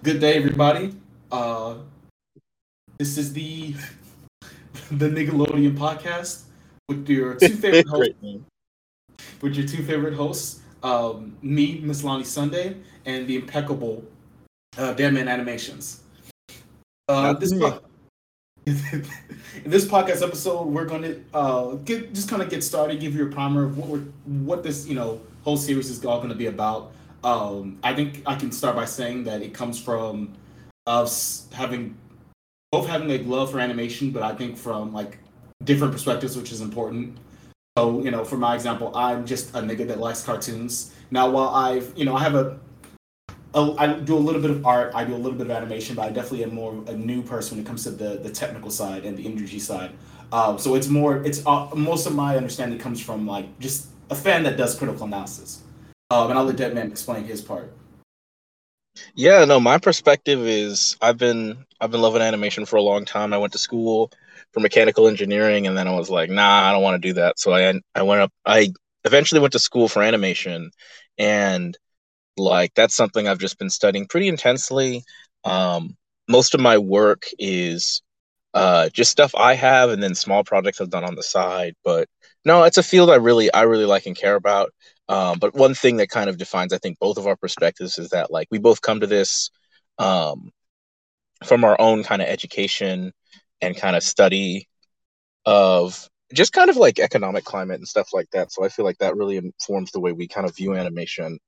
Good day, everybody. Uh, this is the the Niggalodeon podcast with your two favorite hosts. with your two favorite hosts, um, me, Miss Lonnie Sunday, and the impeccable uh, Deadman Animations. Uh, this po- in this podcast episode, we're going to uh, get just kind of get started, give you a primer of what we're what this you know whole series is all going to be about. Um, I think I can start by saying that it comes from us having both having a love for animation, but I think from like different perspectives, which is important. So, you know, for my example, I'm just a nigga that likes cartoons. Now, while I've, you know, I have a, a I do a little bit of art, I do a little bit of animation, but I definitely am more a new person when it comes to the the technical side and the energy side. Um, so it's more, it's uh, most of my understanding comes from like just a fan that does critical analysis. Um, and I'll let Deadman explain his part. Yeah, no, my perspective is I've been I've been loving animation for a long time. I went to school for mechanical engineering and then I was like, nah, I don't want to do that. So I I went up I eventually went to school for animation and like that's something I've just been studying pretty intensely. Um, most of my work is uh, just stuff I have and then small projects I've done on the side. But no, it's a field I really I really like and care about. Um, but one thing that kind of defines, I think, both of our perspectives is that like we both come to this um, from our own kind of education and kind of study of just kind of like economic climate and stuff like that. So I feel like that really informs the way we kind of view animation.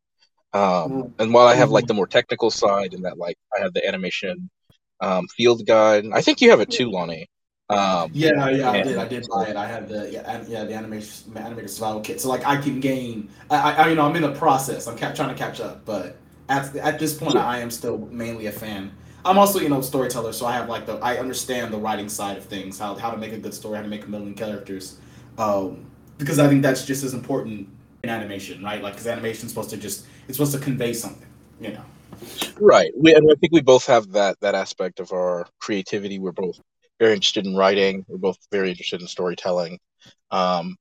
Um, and while I have like the more technical side and that like I have the animation um, field guide, I think you have it too, Lonnie. Um, yeah, yeah, I did. I did buy it. I have the yeah, yeah the animation Animator's Survival Kit. So like I can gain. I, I you know I'm in the process. I'm ca- trying to catch up, but at at this point I am still mainly a fan. I'm also you know storyteller, so I have like the I understand the writing side of things, how how to make a good story, how to make a million characters, um, because I think that's just as important in animation, right? Like because animation is supposed to just it's supposed to convey something, you know. Right. We I think we both have that that aspect of our creativity. We're both very interested in writing. We're both very interested in storytelling. Um,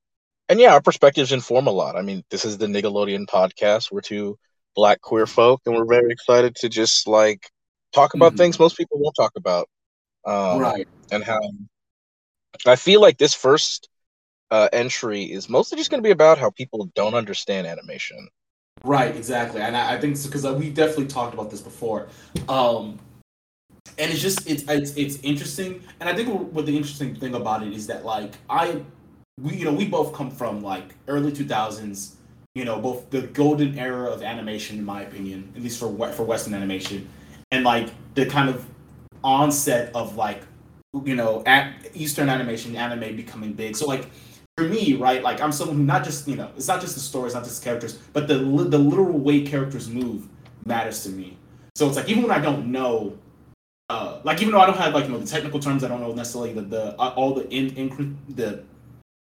and yeah, our perspectives inform a lot. I mean, this is the Niggalodeon podcast. We're two black queer folk, and we're very excited to just like talk about mm-hmm. things most people won't talk about. Um, right. And how I feel like this first uh, entry is mostly just going to be about how people don't understand animation. Right, exactly, and I, I think because uh, we definitely talked about this before. Um, and it's just it's it's it's interesting. And I think what the interesting thing about it is that like I, we you know we both come from like early two thousands. You know, both the golden era of animation, in my opinion, at least for for Western animation, and like the kind of onset of like you know at Eastern animation, anime becoming big. So like for me, right, like I'm someone who not just you know it's not just the stories, not just characters, but the the literal way characters move matters to me. So it's like even when I don't know uh, like even though I don't have like you know the technical terms, I don't know necessarily the the uh, all the in, in the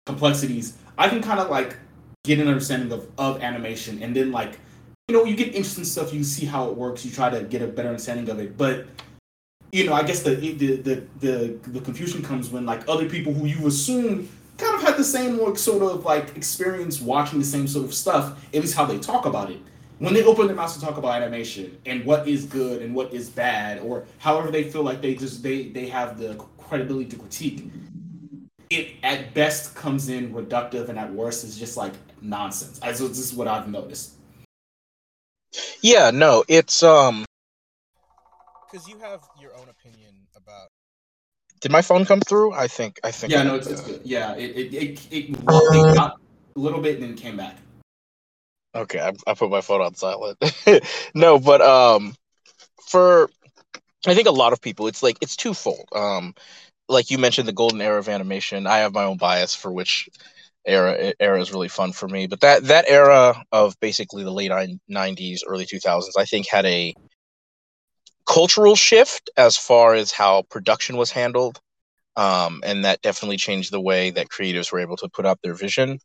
complexities. I can kind of like get an understanding of of animation, and then like you know you get interesting stuff. You see how it works. You try to get a better understanding of it, but you know I guess the the the the, the confusion comes when like other people who you assume kind of had the same like sort of like experience watching the same sort of stuff, at least how they talk about it when they open their mouths to talk about animation and what is good and what is bad, or however they feel like they just they they have the credibility to critique, it at best comes in reductive and at worst is just like nonsense. As this is what I've noticed. Yeah, no, it's um because you have your own opinion about. Did my phone come through? I think. I think. Yeah, no, it's, it's good. Yeah, it it it, it, well, it got a little bit and then came back. Okay, I, I put my phone on silent. no, but um, for I think a lot of people, it's like it's twofold. Um, like you mentioned, the golden era of animation. I have my own bias for which era era is really fun for me, but that that era of basically the late '90s, early 2000s, I think had a cultural shift as far as how production was handled, um, and that definitely changed the way that creatives were able to put out their vision.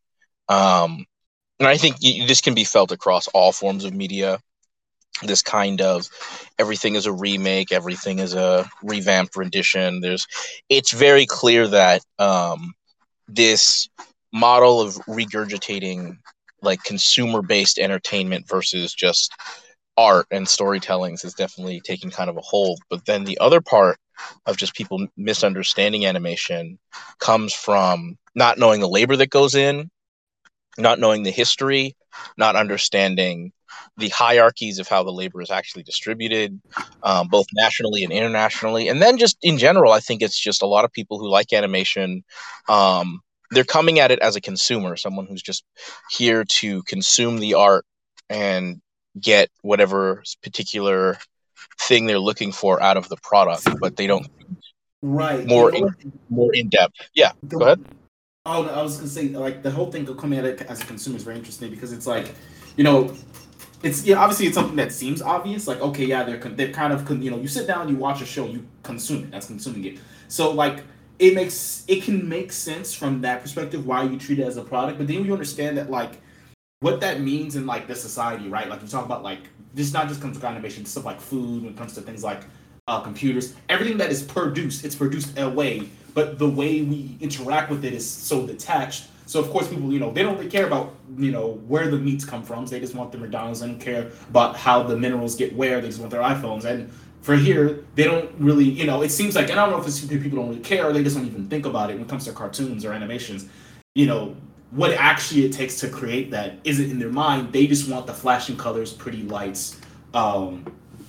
Um, and I think this can be felt across all forms of media. This kind of everything is a remake, everything is a revamped rendition. There's, it's very clear that um, this model of regurgitating like consumer based entertainment versus just art and storytellings is definitely taking kind of a hold. But then the other part of just people misunderstanding animation comes from not knowing the labor that goes in, not knowing the history, not understanding the hierarchies of how the labor is actually distributed, um, both nationally and internationally. And then just in general, I think it's just a lot of people who like animation. Um, they're coming at it as a consumer, someone who's just here to consume the art and get whatever particular thing they're looking for out of the product, but they don't right more in, more in depth. Yeah, the- go ahead. Oh, I was gonna say like the whole thing of coming at it as a consumer is very interesting because it's like, you know, it's yeah obviously it's something that seems obvious like okay yeah they're they're kind of you know you sit down you watch a show you consume it that's consuming it. So like it makes it can make sense from that perspective why you treat it as a product but then you understand that like what that means in like the society right? Like you talk about like this not just comes to animation stuff like food when it comes to things like uh, computers everything that is produced it's produced away but the way we interact with it is so detached so of course people, you know, they don't really care about, you know, where the meats come from. They just want the McDonald's. They don't care about how the minerals get where. They just want their iPhones. And for here, they don't really, you know, it seems like, and I don't know if it's people don't really care or they just don't even think about it when it comes to cartoons or animations. You know, what actually it takes to create that isn't in their mind. They just want the flashing colors, pretty lights, um,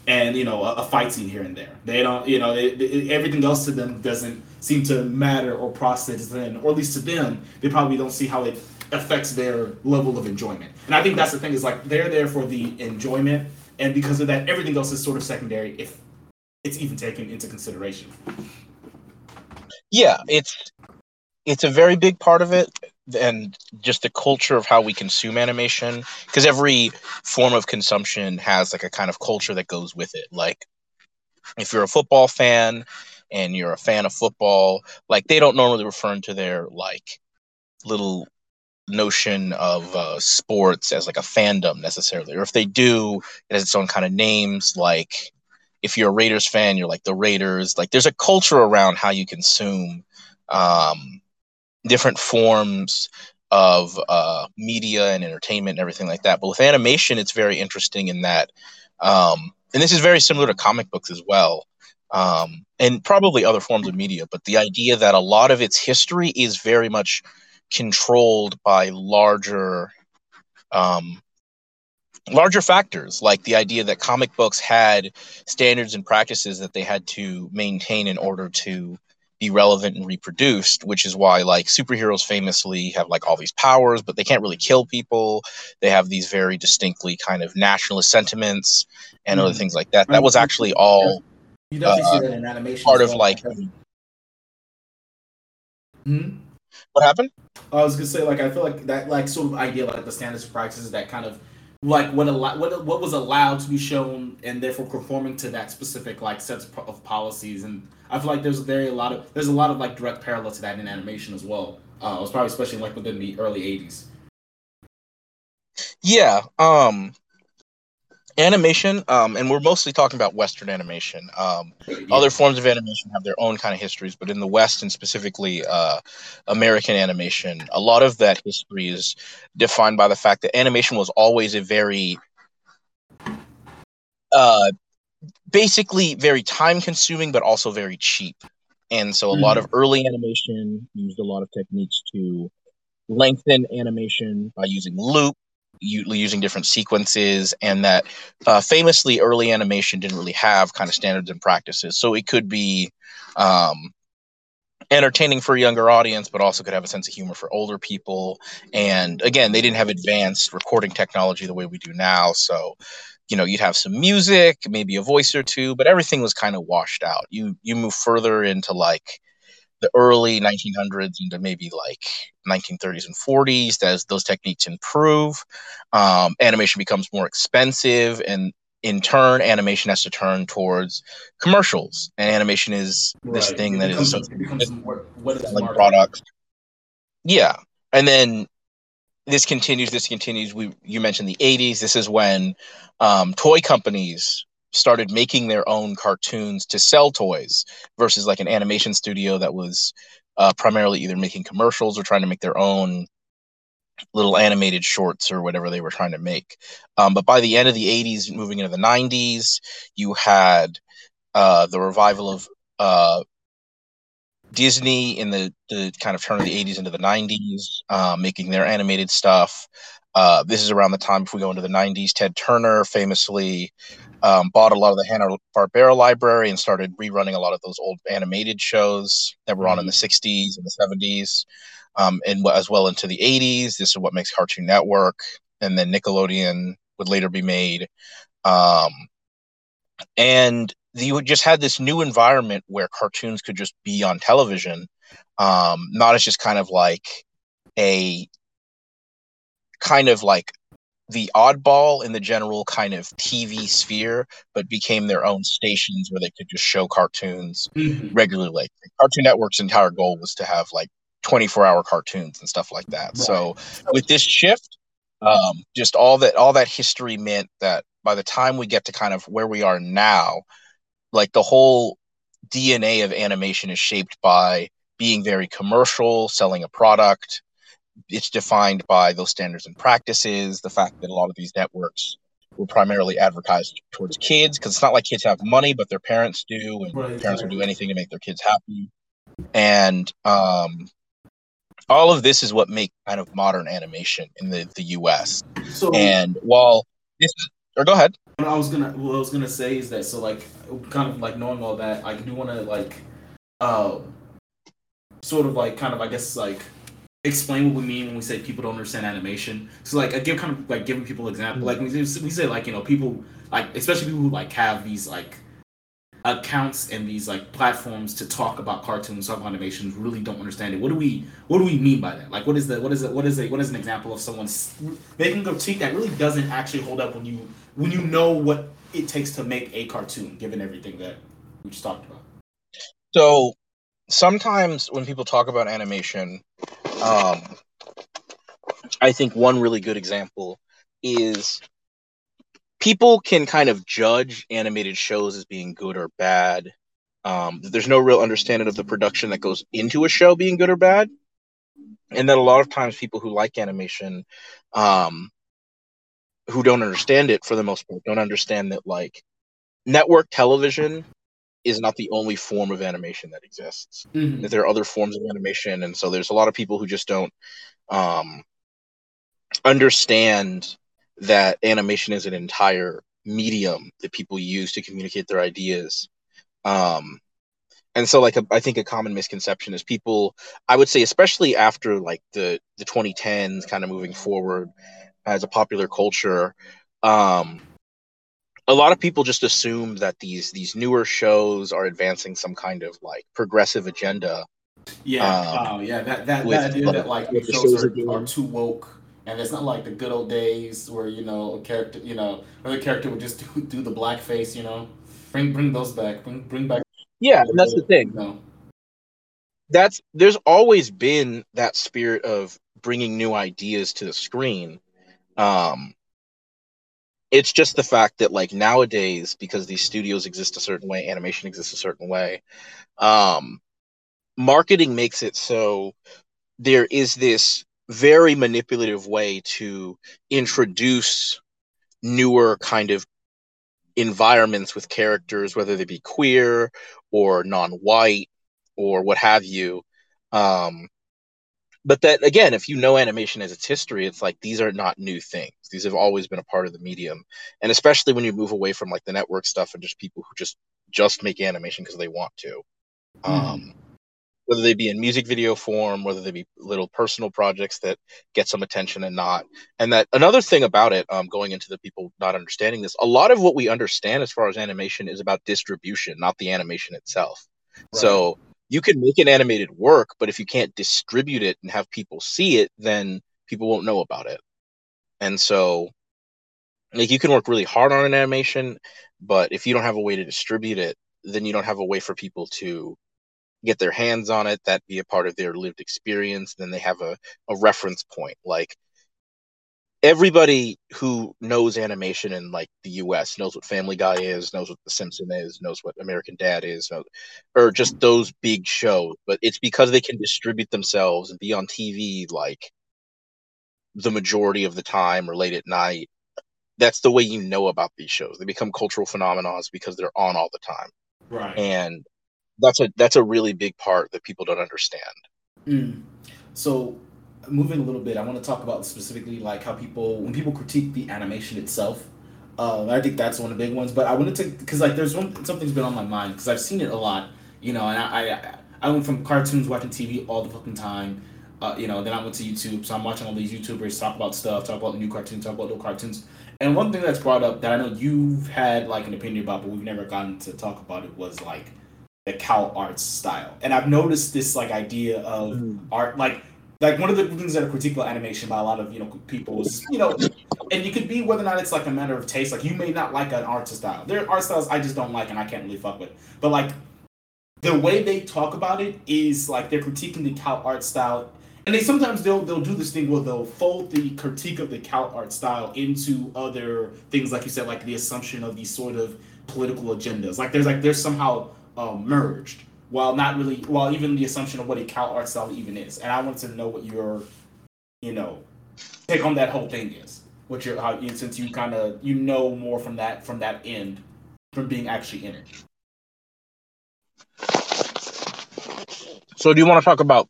and you know, a, a fight scene here and there. They don't, you know, they, they- everything else to them doesn't seem to matter or process then, or at least to them, they probably don't see how it affects their level of enjoyment. And I think that's the thing is like they're there for the enjoyment, and because of that, everything else is sort of secondary if it's even taken into consideration. Yeah, it's it's a very big part of it and just the culture of how we consume animation because every form of consumption has like a kind of culture that goes with it like if you're a football fan and you're a fan of football like they don't normally refer to their like little notion of uh, sports as like a fandom necessarily or if they do it has its own kind of names like if you're a raiders fan you're like the raiders like there's a culture around how you consume um, different forms of uh, media and entertainment and everything like that. But with animation, it's very interesting in that, um, and this is very similar to comic books as well, um, and probably other forms of media. But the idea that a lot of its history is very much controlled by larger. Um, larger factors like the idea that comic books had standards and practices that they had to maintain in order to be relevant and reproduced, which is why like superheroes famously have like all these powers, but they can't really kill people. They have these very distinctly kind of nationalist sentiments and other Mhm. things like that. That was actually all You definitely Uh, see that in animation. part as of well. like Hmm? what happened? I was gonna say, like, I feel like that, like, sort of idea, like the standards and practices that kind of, like, what allow, what what was allowed to be shown, and therefore conforming to that specific like sets of of policies. And I feel like there's very a lot of there's a lot of like direct parallel to that in animation as well. Uh, it was probably especially like within the early '80s. Yeah, um animation um and we're mostly talking about western animation. Um other forms of animation have their own kind of histories, but in the West and specifically uh, American animation, a lot of that history is defined by the fact that animation was always a very, uh, basically very time consuming, but also very cheap. And so a lot of early animation used a lot of techniques to lengthen animation by using loop, using different sequences, and that uh, famously early animation didn't really have kind of standards and practices. So it could be um, entertaining for a younger audience, but also could have a sense of humor for older people. And again, they didn't have advanced recording technology the way we do now. So you know you'd have some music maybe a voice or two but everything was kind of washed out you you move further into like the early 1900s into maybe like 1930s and 40s as those techniques improve um, animation becomes more expensive and in turn animation has to turn towards commercials and animation is this Right. thing that is becomes, it becomes more, what is market. products yeah and then this continues this continues we you mentioned the 80s this is when um, toy companies started making their own cartoons to sell toys versus like an animation studio that was uh, primarily either making commercials or trying to make their own little animated shorts or whatever they were trying to make. Um, but by the end of the 80s, moving into the 90s, you had uh, the revival of uh, Disney in the, the kind of turn of the 80s into the 90s, uh, making their animated stuff. Uh, this is around the time, if we go into the 90s, Ted Turner famously um, bought a lot of the Hanna Barbera library and started rerunning a lot of those old animated shows that were on in the 60s and the 70s, um, and as well into the 80s. This is what makes Cartoon Network, and then Nickelodeon would later be made. Um, and you just had this new environment where cartoons could just be on television, um, not as just kind of like a kind of like the oddball in the general kind of TV sphere, but became their own stations where they could just show cartoons Mhm. regularly. Cartoon Network's entire goal was to have like 24 hour cartoons and stuff like that. So with this shift, um, just all that all that history meant that by the time we get to kind of where we are now, like the whole DNA of animation is shaped by being very commercial, selling a product. It's defined by those standards and practices. The fact that a lot of these networks were primarily advertised towards kids because it's not like kids have money, but their parents do, and Right, parents will do anything to make their kids happy. And um, all of this is what make kind of modern animation in the, the US. So And while this is, or go ahead. What I was gonna what I was gonna say is that so like kind of like knowing all that I do want to like uh sort of like kind of I guess like explain what we mean when we say people don't understand animation. So like I give kind of like giving people example like we we say like you know people like especially people who like have these like accounts and these like platforms to talk about cartoons, talk about animations, really don't understand it. What do we what do we mean by that? Like what is the what is it what is it what is an example of someone making a critique that really doesn't actually hold up when you when you know what it takes to make a cartoon, given everything that we just talked about. So sometimes when people talk about animation, um, I think one really good example is people can kind of judge animated shows as being good or bad. Um, there's no real understanding of the production that goes into a show being good or bad. And that a lot of times people who like animation, um, who don't understand it for the most part, don't understand that like network television is not the only form of animation that exists. That there are other forms of animation and so there's a lot of people who just don't um, understand that animation is an entire medium that people use to communicate their ideas. Um, and so like a, i think a common misconception is people i would say especially after like the the 2010s kind of moving forward as a popular culture um, a lot of people just assume that these these newer shows are advancing some kind of like progressive agenda. Yeah, Um, wow, yeah, that that, with, that idea that like the shows are, are too woke, and it's not like the good old days where you know a character, you know, where the character would just do, do the blackface, you know, bring bring those back, bring bring back. yeah and that's the thing. You know, that's there's always been that spirit of bringing new ideas to the screen. Um it's just the fact that like nowadays because these studios exist a certain way animation exists a certain way um marketing makes it so there is this very manipulative way to introduce newer kind of environments with characters whether they be queer or non-white or what have you um but that again if you know animation as its history it's like these are not new things. These have always been a part of the medium. And especially when you move away from like the network stuff and just people who just just make animation because they want to. Um whether they be in music video form whether they be little personal projects that get some attention and not. And that another thing about it um going into the people not understanding this a lot of what we understand as far as animation is about distribution not the animation itself. So you can make an animated work, but if you can't distribute it and have people see it, then people won't know about it. And so, like, you can work really hard on an animation, but if you don't have a way to distribute it, then you don't have a way for people to get their hands on it, that be a part of their lived experience. Then they have a, a reference point. Like, everybody who knows animation in like the US knows what Family Guy is, knows what The Simpsons is, knows what American Dad is, or just those big shows. But it's because they can distribute themselves and be on TV like the majority of the time or late at night, that's the way you know about these shows. They become cultural phenomena because they're on all the time. Right. And that's a that's a really big part that people don't understand. Mm. So moving a little bit, I want to talk about specifically like how people when people critique the animation itself. Uh, I think that's one of the big ones. But I wanted to because like there's one something's been on my mind because I've seen it a lot. You know, and I, I I went from cartoons watching TV all the fucking time. Uh, you know, then I went to YouTube, so I'm watching all these YouTubers talk about stuff, talk about the new cartoons, talk about old cartoons. And one thing that's brought up that I know you've had like an opinion about, but we've never gotten to talk about it was like the CalArts style. And I've noticed this like idea of mm. art, like like one of the things that are critical animation by a lot of you know people is you know, and you could be whether or not it's like a matter of taste. Like you may not like an art style. There are art styles I just don't like and I can't really fuck with. But like the way they talk about it is like they're critiquing the cow CalArt style and they sometimes they'll they'll do this thing where they'll fold the critique of the cow CalArt style into other things like you said like the assumption of these sort of political agendas like there's like there's somehow uh, merged while not really while even the assumption of what a CalArt style even is. And I want to know what your you know take on that whole thing is. What your how since you kind of you know more from that from that end from being actually in it. So do you want to talk about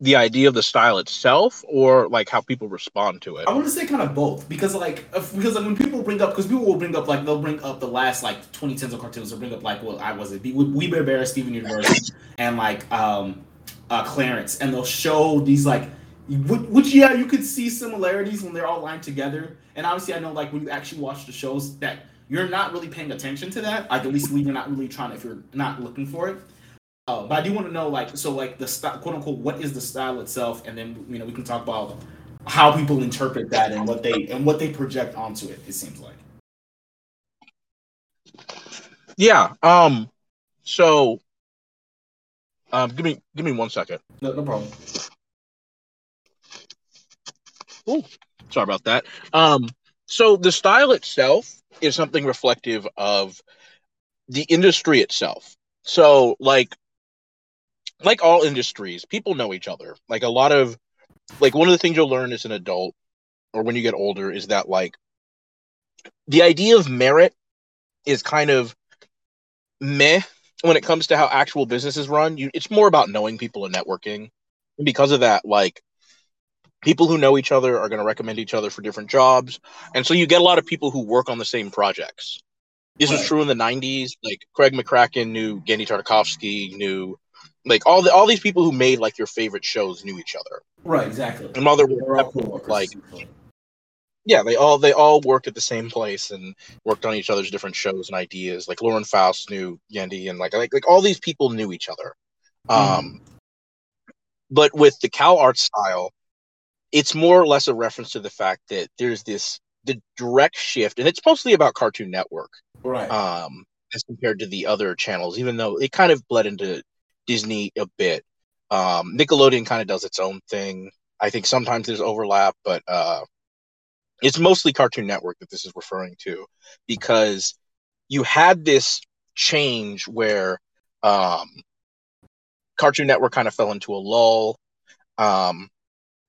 the idea of the style itself or like how people respond to it? I want to say kind of both because like because like, when people bring up because people will bring up like they'll bring up the last like 2010s of cartoons or bring up like well I was it We Bare Bear Steven Universe and like um uh Clarence and they'll show these like which yeah you could see similarities when they're all lined together and obviously I know like when you actually watch the shows that you're not really paying attention to that like at least you're not really trying if you're not looking for it uh, but I do want to know, like, so, like, the style, quote unquote, what is the style itself, and then you know we can talk about how people interpret that and what they and what they project onto it. It seems like. Yeah. Um. So. Um. Give me. Give me one second. No, no problem. Oh, sorry about that. Um. So the style itself is something reflective of the industry itself. So, like, like all industries, people know each other. Like a lot of like one of the things you'll learn as an adult or when you get older is that like the idea of merit is kind of meh when it comes to how actual businesses run. You it's more about knowing people and networking. And because of that, like people who know each other are going to recommend each other for different jobs. And so you get a lot of people who work on the same projects. This was true in the 90s. Like Craig McCracken knew Genndy Tartakovsky, knew like all the all these people who made like your favorite shows knew each other. Right, exactly. And other work, like yeah, they all they all worked at the same place and worked on each other's different shows and ideas. Like Lauren Faust knew Genndy and like like like all these people knew each other. Mm. Um but with the CalArt style, it's more or less a reference to the fact that there's this the direct shift and it's mostly about Cartoon Network. Right. Um as compared to the other channels, even though it kind of bled into Disney a bit. Um, Nickelodeon kind of does its own thing. I think sometimes there's overlap, but uh, it's mostly Cartoon Network that this is referring to because you had this change where um, Cartoon Network kind of fell into a lull um,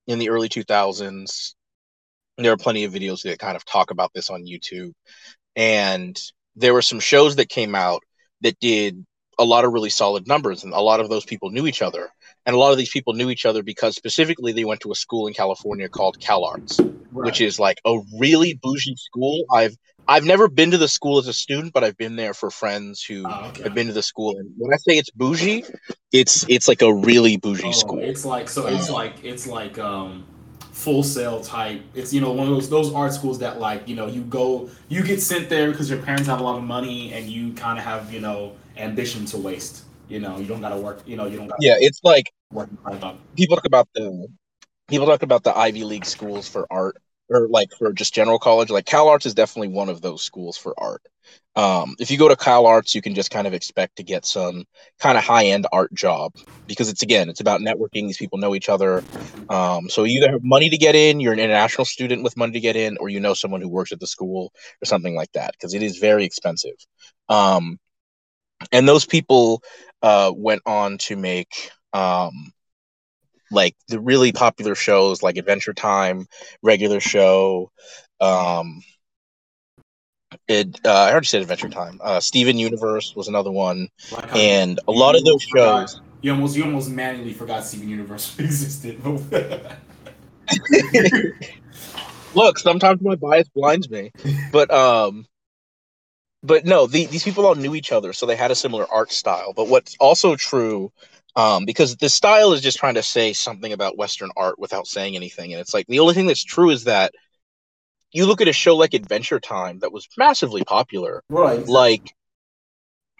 in the early 2000s. There are plenty of videos that kind of talk about this on YouTube. And there were some shows that came out that did a lot of really solid numbers and a lot of those people knew each other and a lot of these people knew each other because specifically they went to a school in california called calarts right. which is like a really bougie school i've i've never been to the school as a student but i've been there for friends who oh, okay. have been to the school and when i say it's bougie it's it's like a really bougie oh, school it's like so it's like it's like um Full Sail type. It's you know one of those those art schools that like you know you go you get sent there because your parents have a lot of money and you kind of have you know ambition to waste. You know, you don't got to work. You know, you don't got. Yeah, it's like people talk about the people talk about the Ivy League schools for art or like for just general college. Like Cal Arts is definitely one of those schools for art. Um, if you go to Cal Arts, you can just kind of expect to get some kind of high end art job because it's again, it's about networking. These people know each other. Um, so you either have money to get in, you're an international student with money to get in, or you know someone who works at the school or something like that because it is very expensive. Um, and those people uh, went on to make um, like the really popular shows like Adventure Time, Regular Show, um, it uh, I already said Adventure Time. Uh, Steven Universe was another one, Like and a lot of those forgot- shows. You almost you almost manually forgot Steven Universe existed. Look, sometimes my bias blinds me, but um, but no, the, these people all knew each other, so they had a similar art style. But what's also true, um, because the style is just trying to say something about Western art without saying anything, and it's like the only thing that's true is that you look at a show like Adventure Time that was massively popular, right. like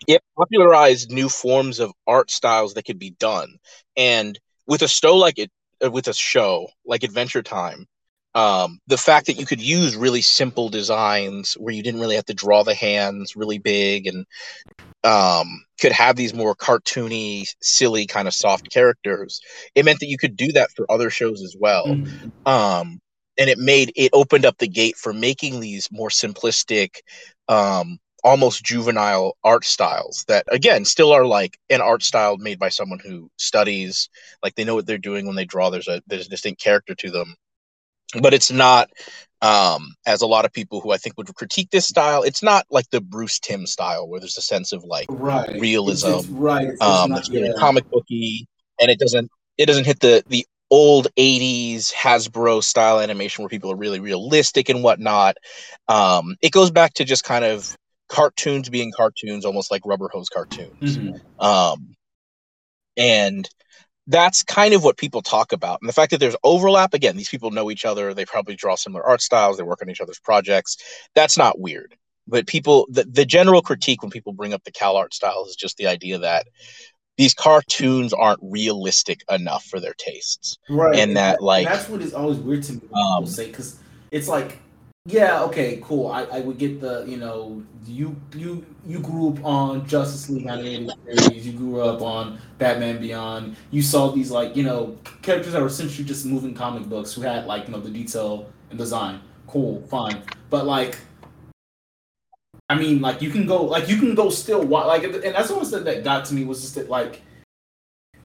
it popularized new forms of art styles that could be done and with a show like it uh, with a show like adventure time um, the fact that you could use really simple designs where you didn't really have to draw the hands really big and um, could have these more cartoony silly kind of soft characters it meant that you could do that for other shows as well Mhm. um and it made it opened up the gate for making these more simplistic um almost juvenile art styles that again still are like an art style made by someone who studies like they know what they're doing when they draw there's a there's a distinct character to them but it's not um as a lot of people who i think would critique this style it's not like the bruce timm style where there's a sense of like Right. Realism it's- right. It's um not- it's really yeah. comic booky and it doesn't it doesn't hit the the old 80s hasbro style animation where people are really realistic and whatnot um it goes back to just kind of cartoons being cartoons almost like rubber hose cartoons Mhm. um and that's kind of what people talk about and the fact that there's overlap again these people know each other they probably draw similar art styles they work on each other's projects that's not weird but people the, the general critique when people bring up the cal art styles is just the idea that these cartoons aren't realistic enough for their tastes Right. and that, like- that's what is always weird to me when Um, people say because it's like, yeah, okay, cool. I, I would get the you know you you you grew up on Justice League animated series. You grew up on Batman Beyond. You saw these like you know characters that were essentially just moving comic books who had like you know the detail and design. Cool, fine, but like. I mean, like you can go, like you can go still. wa- Like, and that's what that that got to me was just that, like,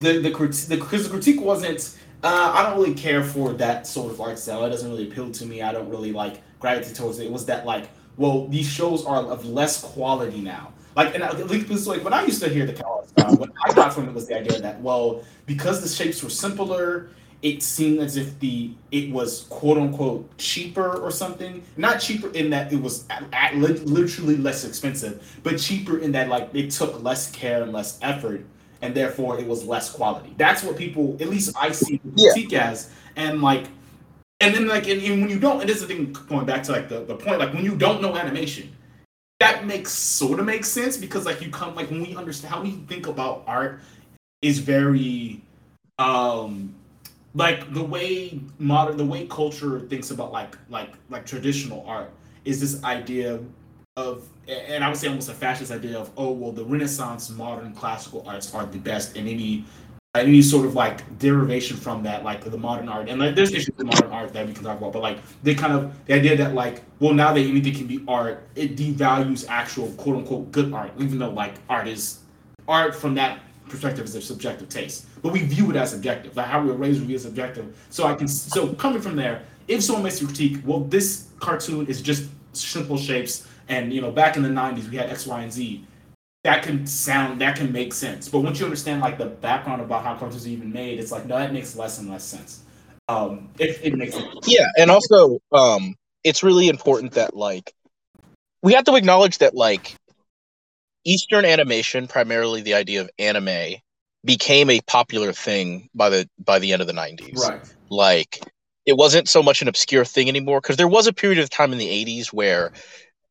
the the critique, the, the critique wasn't. Uh, I don't really care for that sort of art style. It doesn't really appeal to me. I don't really like gravitate towards it. It was that like, well, these shows are of less quality now. Like, and I, like, when I used to hear the art style, uh, what I got from it was the idea that well, because the shapes were simpler, it seemed as if the it was quote unquote cheaper or something. Not cheaper in that it was at, at li- literally less expensive, but cheaper in that like it took less care and less effort and therefore it was less quality. That's what people, at least I see Yeah. critique as, and like, and then like, and, and when you don't, and this is the thing going back to like the, the point, like when you don't know animation, that makes sort of makes sense because like you come like when we understand how we think about art is very, um, like the way modern, the way culture thinks about like like like traditional art is this idea of and I would say almost a fascist idea of oh well the Renaissance modern classical arts are the best and any any sort of like derivation from that like the modern art. And like there's issues with modern art that we can talk about but like they kind of the idea that like well now that anything can be art it devalues actual quote unquote good art even though like art is art from that perspective is a subjective taste. But we view it as objective like how we were raised we view it as objective so I can so coming from there if someone makes a critique well this cartoon is just simple shapes and you know back in the 90s we had x y and z that can sound that can make sense. But once you understand like the background about how cartoons are even made it's like no that makes less and less sense. Um if it makes sense. Yeah and also um it's really important that like we have to acknowledge that like eastern animation primarily the idea of anime became a popular thing by the by the end of the 90s right. Like it wasn't so much an obscure thing anymore because there was a period of time in the 80s where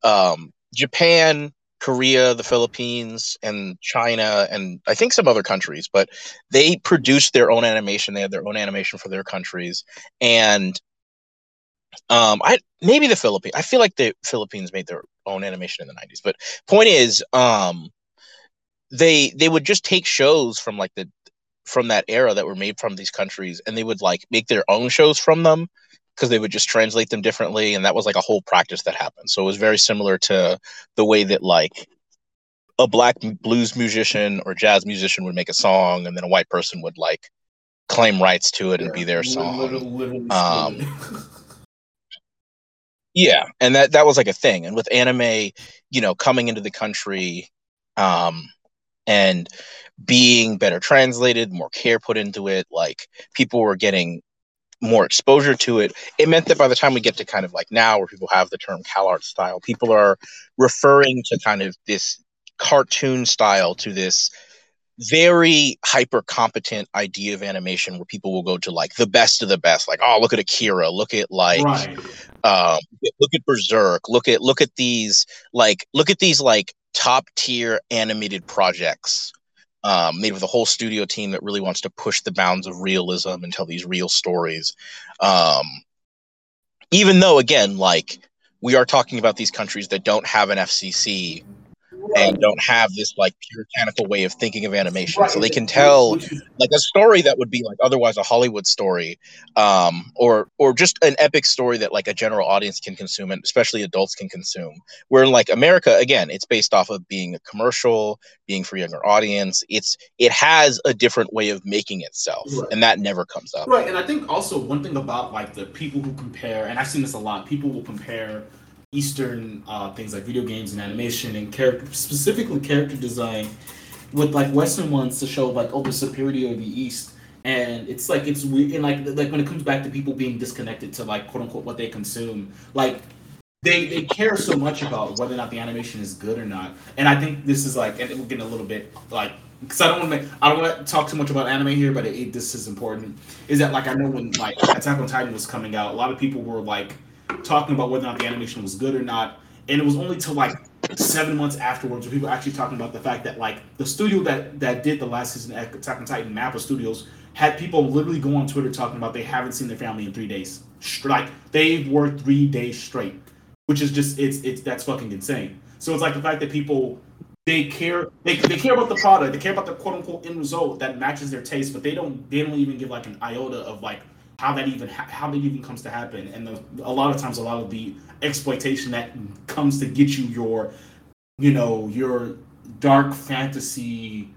um, japan korea the philippines and china and i think some other countries but they produced their own animation. They had their own animation for their countries. And um i maybe the philippines i feel like the philippines made their own animation in the 90s but point is um they they would just take shows from like the from that era that were made from these countries and they would like make their own shows from them because they would just translate them differently and that was like a whole practice that happened so it was very similar to the way that like a black blues musician or jazz musician would make a song and then a white person would like claim rights to it and be their song. Um, yeah, and that that was like a thing. And with anime, you know, coming into the country, um, and being better translated, more care put into it, like people were getting more exposure to it, it meant that by the time we get to kind of like now where people have the term CalArt style, people are referring to kind of this cartoon style to this very hyper competent idea of animation where people will go to like the best of the best like oh look at akira. Look at like right. um look at berserk. Look at look at these like look at these like top tier animated projects um, made with a whole studio team that really wants to push the bounds of realism and tell these real stories. Um, even though, again, like we are talking about these countries that don't have an FCC and don't have this like puritanical way of thinking of animation. So they can tell like a story that would be like otherwise a Hollywood story, um, or or just an epic story that like a general audience can consume and especially adults can consume. Where in like America, again, it's based off of being a commercial, being for younger audience. It's it has a different way of making itself, right. and that never comes up. Right, and I think also one thing about like the people who compare, and I've seen this a lot. People will compare Eastern uh, things like video games and animation and character, specifically character design, with like Western ones to show like oh the superiority of the East. And it's like it's weird, and like like when it comes back to people being disconnected to like quote unquote what they consume, like they they care so much about whether or not the animation is good or not. And I think this is like, and we're getting a little bit like because I don't want to I don't want to talk too much about anime here, but it, it, this is important. Is that like I know when like Attack on Titan was coming out, a lot of people were like talking about whether or not the animation was good or not. And it was only till like seven months afterwards where people actually talking about the fact that like the studio that that did the last season of Attack on Titan, Mappa Studios, had people literally go on Twitter talking about they haven't seen their family in three days. Like they've worked three days straight, which is just it's it's that's fucking insane. So it's like the fact that people they care they, they care about the product, they care about the quote unquote end result that matches their taste, but they don't they don't even give like an iota of like how that even how that even comes to happen. And the, a lot of times a lot of the exploitation that comes to get you your you know your dark fantasy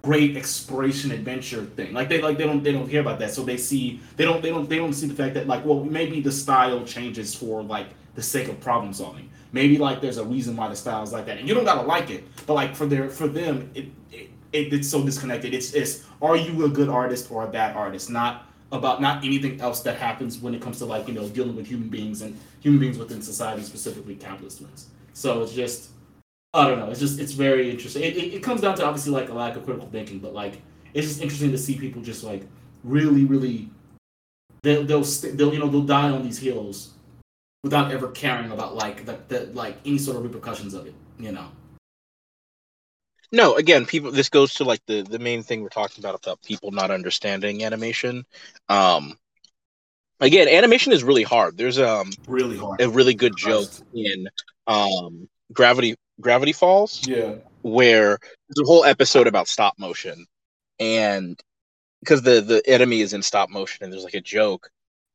great exploration adventure thing. Like they like they don't they don't care about that. So they see they don't they don't they don't see the fact that like well maybe the style changes for like the sake of problem solving. Maybe like there's a reason why the style is like that. And you don't gotta like it but like for their for them it, it, it it's so disconnected. It's it's are you a good artist or a bad artist? Not about not anything else that happens when it comes to like you know dealing with human beings and human beings within society, specifically capitalist ones. So it's just I don't know. It's just it's very interesting. It, it, it comes down to obviously like a lack of critical thinking, but like it's just interesting to see people just like really really they'll they'll, st- they'll you know they'll die on these hills without ever caring about like the, the like any sort of repercussions of it. You know. No, again, people. This goes to like the the main thing we're talking about about people not understanding animation. Um, again, animation is really hard. There's um really hard a really good joke in um Gravity Gravity Falls. Yeah, where there's a whole episode about stop motion, and because the the enemy is in stop motion, and there's like a joke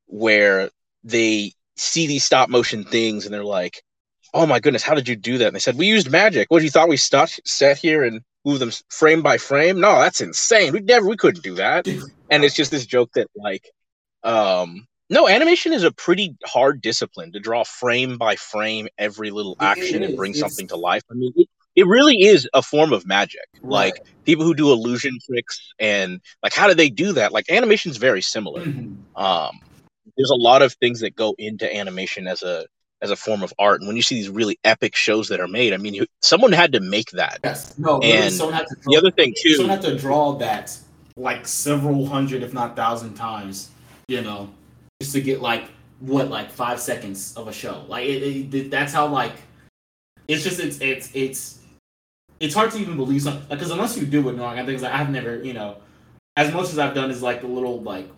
where they see these stop motion things, and they're like, oh my goodness, how did you do that? And they said, we used magic. What, you thought we stuck, sat here and moved them frame by frame? No, that's insane. We never, we couldn't do that. and it's just this joke that like, um, no, animation is a pretty hard discipline to draw frame by frame every little action and bring it's... something to life. I mean, it, it really is a form of magic. Right. Like people who do illusion tricks and like, how do they do that? Like animation is very similar. Mm-hmm. Um, there's a lot of things that go into animation as a as a form of art. And when you see these really epic shows that are made, I mean, you, someone had to make that. Yes. No. And someone had to draw, the other thing too, someone had to draw that like several hundred, if not thousand times. You know, just to get like what like five seconds of a show. Like it, it, that's how like it's just it's it's it's it's hard to even believe something because like, unless you do it wrong, I think like I've never you know as much as I've done is like the little like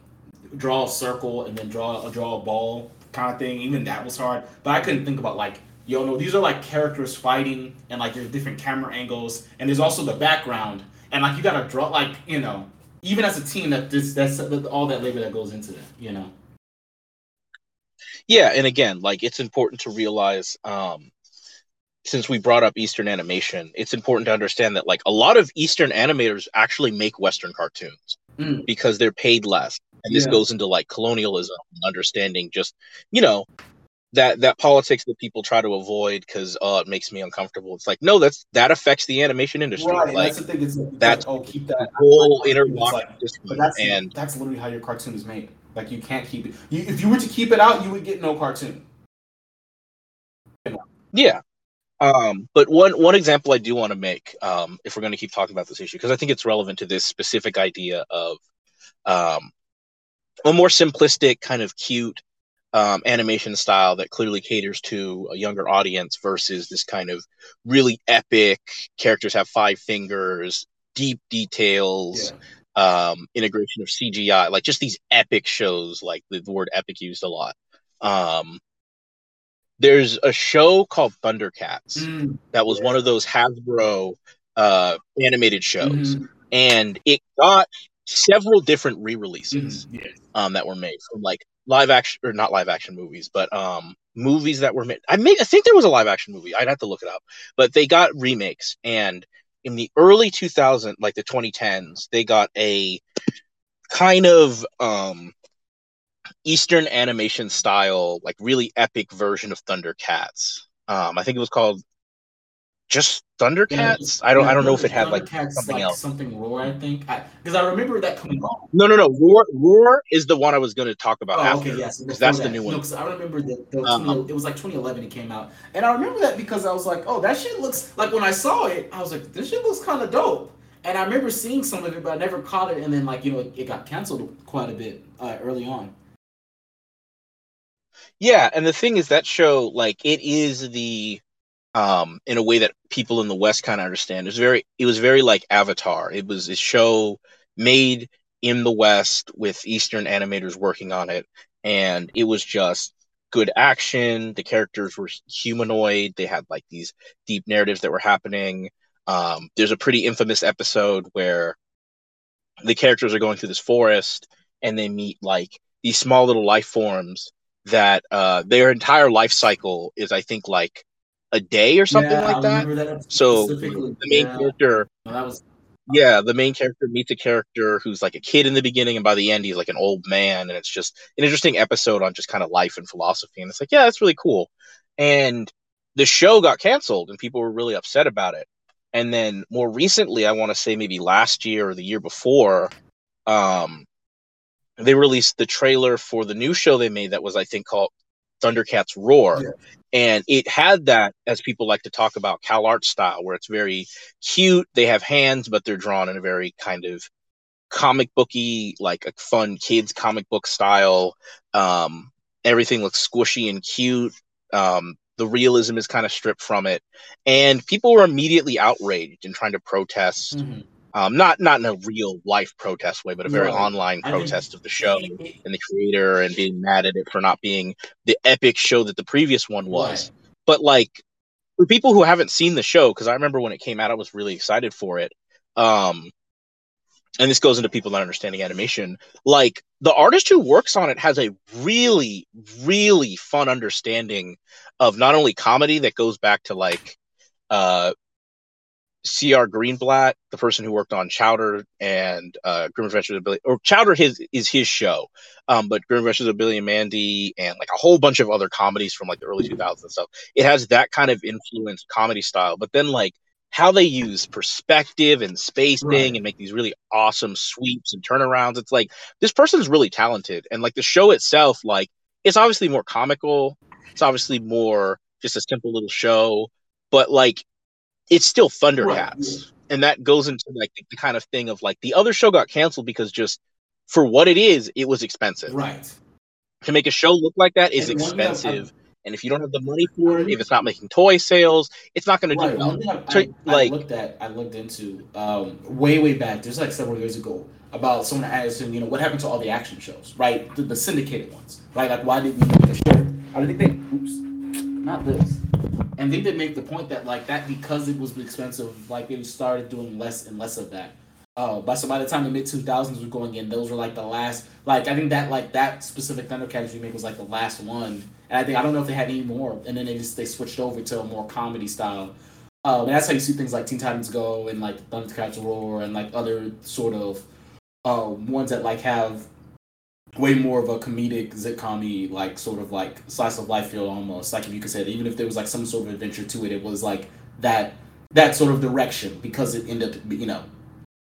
draw a circle and then draw a draw a ball kind of thing. Even that was hard. But I couldn't think about like, yo, no, these are like characters fighting and like there's different camera angles and there's also the background and like you gotta draw like you know even as a team that this that's all that labor that goes into that You know. Yeah, and again, like it's important to realize. um since we brought up Eastern animation, it's important to understand that like a lot of Eastern animators actually make Western cartoons. Mm. because they're paid less. And this Yeah. goes into like colonialism, understanding just you know that that politics that people try to avoid because oh it makes me uncomfortable. It's like no, that's that affects the animation industry. Right, like that's the thing. It's like, that's- oh, keep that whole It's like- But that's and that's literally how your cartoon is made. Like you can't keep it. You, if you were to keep it out, you would get no cartoon. Yeah. Um, but one one example I do want to make, um, if we're going to keep talking about this issue, because I think it's relevant to this specific idea of um, a more simplistic, kind of cute um, animation style that clearly caters to a younger audience versus this kind of really epic characters have five fingers, deep details, Yeah. um, integration of CGI, like just these epic shows, like the, the word epic used a lot. Um, there's a show called Thundercats Mm, that was one of those Hasbro uh, animated shows, mhm, and it got several different re-releases mhm, yeah. um, that were made from like live action or not live action movies, but um, movies that were made. I made, I think there was a live action movie. I'd have to look it up, but they got remakes. And in the early 2000s like the 2010s, they got a kind of um, Eastern animation style, like really epic version of Thundercats. Um, I think it was called just Thundercats. I don't, I don't know if it had like something like else. something roar. I think because I, remember that coming on. No, no, no. Roar, Roar is the one I was going to talk about Oh, after. okay, yes, that's the new one. No, I remember that the Um, 20 it was like 2011 it came out, and I remember that because I was like, oh, that shit looks like when I saw it, I was like, this shit looks kind of dope. And I remember seeing some of it, but I never caught it. And then like you know, it, it got canceled quite a bit uh, early on. Yeah, and the thing is that show, like, it is the um in a way that people in the West kind of understand. It was very it was very like Avatar. It was a show made in the West with Eastern animators working on it, and it was just good action. The characters were humanoid. They had like these deep narratives that were happening. Um, there's a pretty infamous episode where the characters are going through this forest and they meet like these small little life forms that uh, their entire life cycle is, I think, like a day or something Yeah, like that. that So the main yeah. character, No, that was yeah, the main character meets a character who's like a kid in the beginning, and by the end, he's like an old man, and it's just an interesting episode on just kind of life and philosophy. And it's like, yeah, that's really cool. And the show got canceled, and people were really upset about it. And then more recently, I want to say maybe last year or the year before, um, they released the trailer for the new show they made that was, I think, called Thundercats Roar. Yeah. And it had that, as people like to talk about, Cal Art style, where it's very cute. They have hands, but they're drawn in a very kind of comic booky, like a fun kids comic book style. Um, everything looks squishy and cute. Um, the realism is kind of stripped from it, and people were immediately outraged and trying to protest. mhm. Um, not not in a real life protest way, but a very Right. online protest of the show and the creator and being mad at it for not being the epic show that the previous one was. right. But like for people who haven't seen the show, because I remember when it came out, I was really excited for it. Um, and this goes into people not understanding animation. Like the artist who works on it has a really, really fun understanding of not only comedy that goes back to like uh C.H. Greenblatt, the person who worked on Chowder and uh, Grim Adventures of Billy, or Chowder his is his show, um, but Grim Adventures of Billy and Mandy and like a whole bunch of other comedies from like the early 2000s and stuff. It has that kind of influence comedy style, but then like how they use perspective and spacing Right. and make these really awesome sweeps and turnarounds. It's like this person's really talented, and like the show itself, like it's obviously more comical. It's obviously more just a simple little show, but like it's still Thundercats, Right, and that goes into like the kind of thing of like the other show got canceled because just for what it is, it was expensive. Right. To make a show look like that is And expensive, and if you don't have the money for it, if it's not making toy sales, it's not going to Right. do well. One thing I, I, I like- looked at, I looked into um, way, way back. There's like several years ago about someone asked him, you know, what happened to all the action shows, right? The, the syndicated ones, right? Like, why did we make a show? I think they, oops, not this. And they did make the point that like that because it was expensive, like they started doing less and less of that. Uh, but so by the time the mid two thousands were going in, those were like the last. Like I think that like that specific Thundercats remake was like the last one, and I think I don't know if they had any more. And then they just they switched over to a more comedy style. Um, and that's how you see things like Teen Titans Go and like Thundercats Roar and like other sort of uh, ones that like have way more of a comedic sitcom like sort of like slice of life feel almost like if you could say that. Even if there was like some sort of adventure to it it was like that that sort of direction because it ended up you know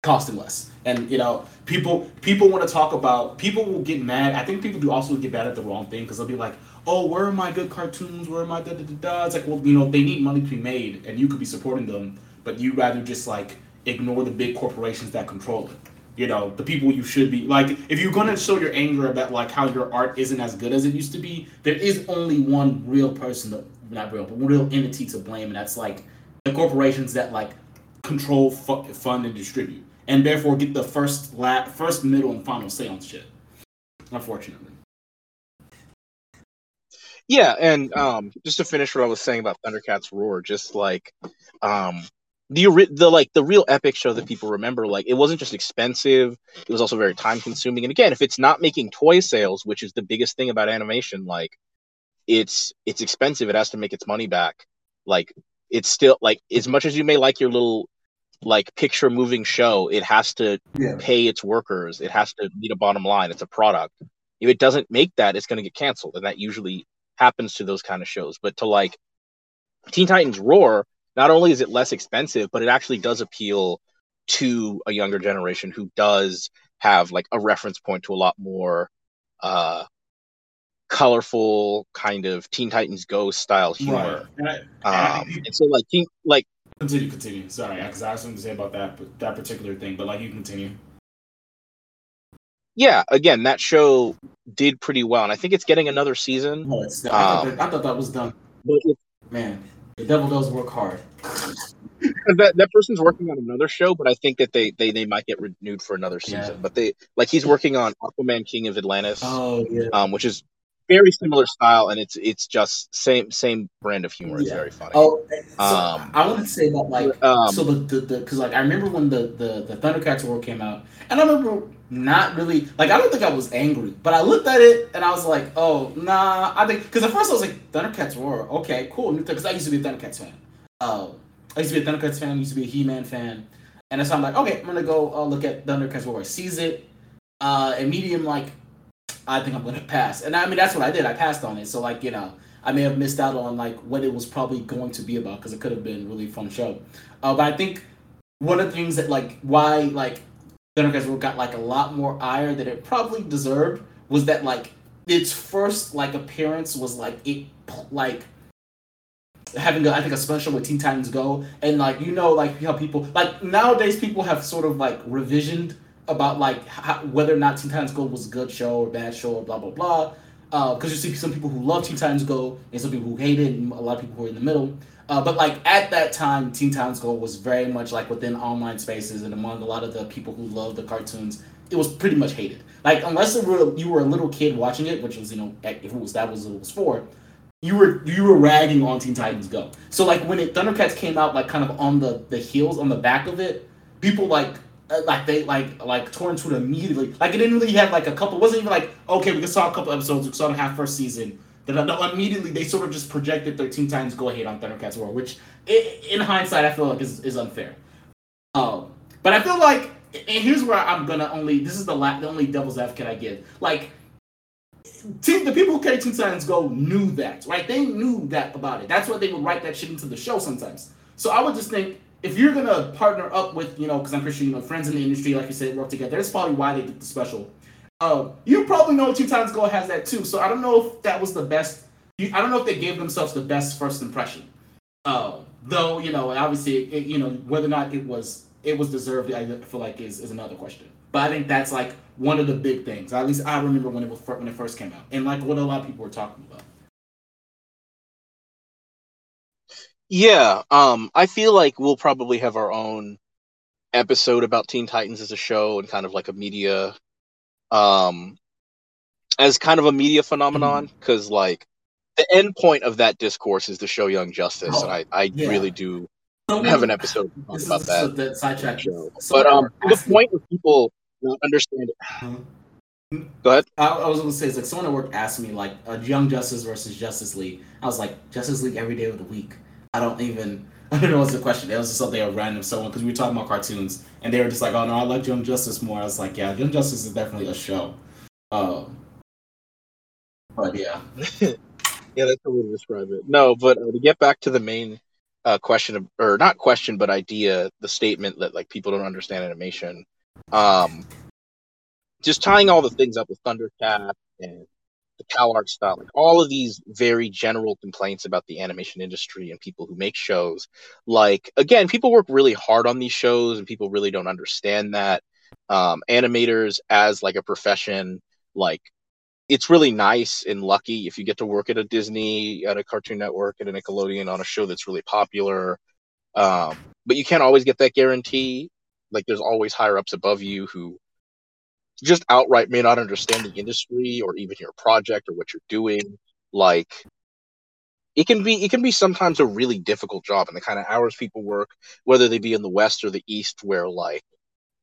costing less. And you know people people want to talk about people will get mad. I think people do also get mad at the wrong thing because they'll be like oh where are my good cartoons? Where are my da da da da? It's like well you know they need money to be made and you could be supporting them but you rather just like ignore the big corporations that control it you know the people you should be. Like if you're going to show your anger about like how your art isn't as good as it used to be there is only one real person to, not real but real entity to blame and that's like the corporations that like control fu- fund and distribute and therefore get the first la- first middle and final say on shit. Unfortunately. Yeah, and um, just to finish what I was saying about Thundercats Roar, just like um, the the like the real epic show that people remember, like it wasn't just expensive; it was also very time consuming. And again, if it's not making toy sales, which is the biggest thing about animation, like it's it's expensive. It has to make its money back. Like it's still like as much as you may like your little like picture moving show, it has to yeah pay its workers. It has to meet a bottom line. It's a product. If it doesn't make that, it's going to get canceled, and that usually happens to those kind of shows. But to like Teen Titans Roar, not only is it less expensive, but it actually does appeal to a younger generation who does have like a reference point to a lot more uh colorful kind of Teen Titans Go style humor. right and I, Um and so like teen like continue continue sorry because i have something to say about that that particular thing but like you continue yeah, again, that show did pretty well, and I think it's getting another season. Oh, it's, I, thought Um, that, I thought that was done. But it, Man, the devil does work hard. that that person's working on another show, but I think that they they, they might get renewed for another season. Yeah. But they like he's working on Aquaman King of Atlantis, Oh yeah. um, which is very similar style, and it's it's just same same brand of humor. It's Yeah. very funny. Oh, so Um, I want to say about like um, so the the because like I remember when the the the Thundercats Roar came out, and I remember not really like I don't think I was angry, but I looked at it and I was like, oh nah, I think because at first I was like Thundercats Roar, okay, cool, because I used to be a Thundercats fan. Uh, I used to be a Thundercats fan, I used to be a He-Man fan, and so I'm like, okay, I'm gonna go uh, look at Thundercats Roar. I sees it, uh, and medium like I think I'm gonna pass, and I mean that's what I did. I passed on it, so like you know. I may have missed out on like what it was probably going to be about because it could have been really fun show. Uh, but I think one of the things that like why like Roar got like a lot more ire than it probably deserved was that like its first like appearance was like it like having a, I think a special with Teen Titans Go and like you know like how people like nowadays people have sort of like revisioned about like how, whether or not Teen Titans Go was a good show or bad show or blah blah blah because you see some people who love Teen Titans Go and some people who hate it, and a lot of people who are in the middle. Uh, but like at that time, Teen Titans Go was very much like within online spaces and among a lot of the people who love the cartoons, it was pretty much hated. Like unless were, you were a little kid watching it, which was you know if it was that was what it was for, you were you were ragging on Teen Titans Go. So like when it Thundercats came out, like kind of on the the heels on the back of it, people like uh, like they like like tore into it immediately. Like it didn't really have like a couple. Wasn't even like okay, we saw a couple episodes, we saw the half first season. Then no, immediately they sort of just projected Teen Titans Go ahead on Thundercats Roar, which in hindsight I feel like is, is unfair. Um, but I feel like, and here's where I'm gonna only. This is the la- the only devil's advocate I give. Like Team, the people who carry Teen Titans Go knew that, right? They knew that about it. That's why they would write that shit into the show sometimes. So I would just think if you're gonna partner up with, you know, because I'm pretty sure you know friends in the industry, like you said, work together. That's probably why they did the special. Uh, you probably know Two Times Gold has that too. So I don't know if that was the best. I don't know if they gave themselves the best first impression. Uh, though you know, obviously, it, you know whether or not it was it was deserved. I feel like is, is another question. But I think that's like one of the big things. At least I remember when it was when it first came out, and like what a lot of people were talking about. Yeah, um, I feel like we'll probably have our own episode about Teen Titans as a show and kind of like a media, um, as kind of a media phenomenon. Because like the end point of that discourse is the show Young Justice, and I, I yeah. really do Someone- have an episode about is that so sidetrack. show. Someone But um, to the point of people not understanding. Go ahead. I, I was gonna say it's like someone at work asked me like a Young Justice versus Justice League. I was like Justice League every day of the week. I don't even I don't know what's the question. It was just something a random someone because we were talking about cartoons and they were just like, "Oh no, I like Young Justice more." I was like, "Yeah, Young Justice is definitely a show." Um, but yeah, yeah, that's a way to describe it. No, but uh, to get back to the main uh, question of, or not question, but idea, the statement that like people don't understand animation. Um, just tying all the things up with Thundercat and the Cal art style, like all of these very general complaints about the animation industry and people who make shows. Like again, people work really hard on these shows, and people really don't understand that. Um, animators as like a profession, like it's really nice and lucky if you get to work at a Disney, at a Cartoon Network, at a Nickelodeon on a show that's really popular. Um, but you can't always get that guarantee. Like there's always higher ups above you who just outright may not understand the industry or even your project or what you're doing. Like it can be it can be sometimes a really difficult job and the kind of hours people work, whether they be in the west or the east, where like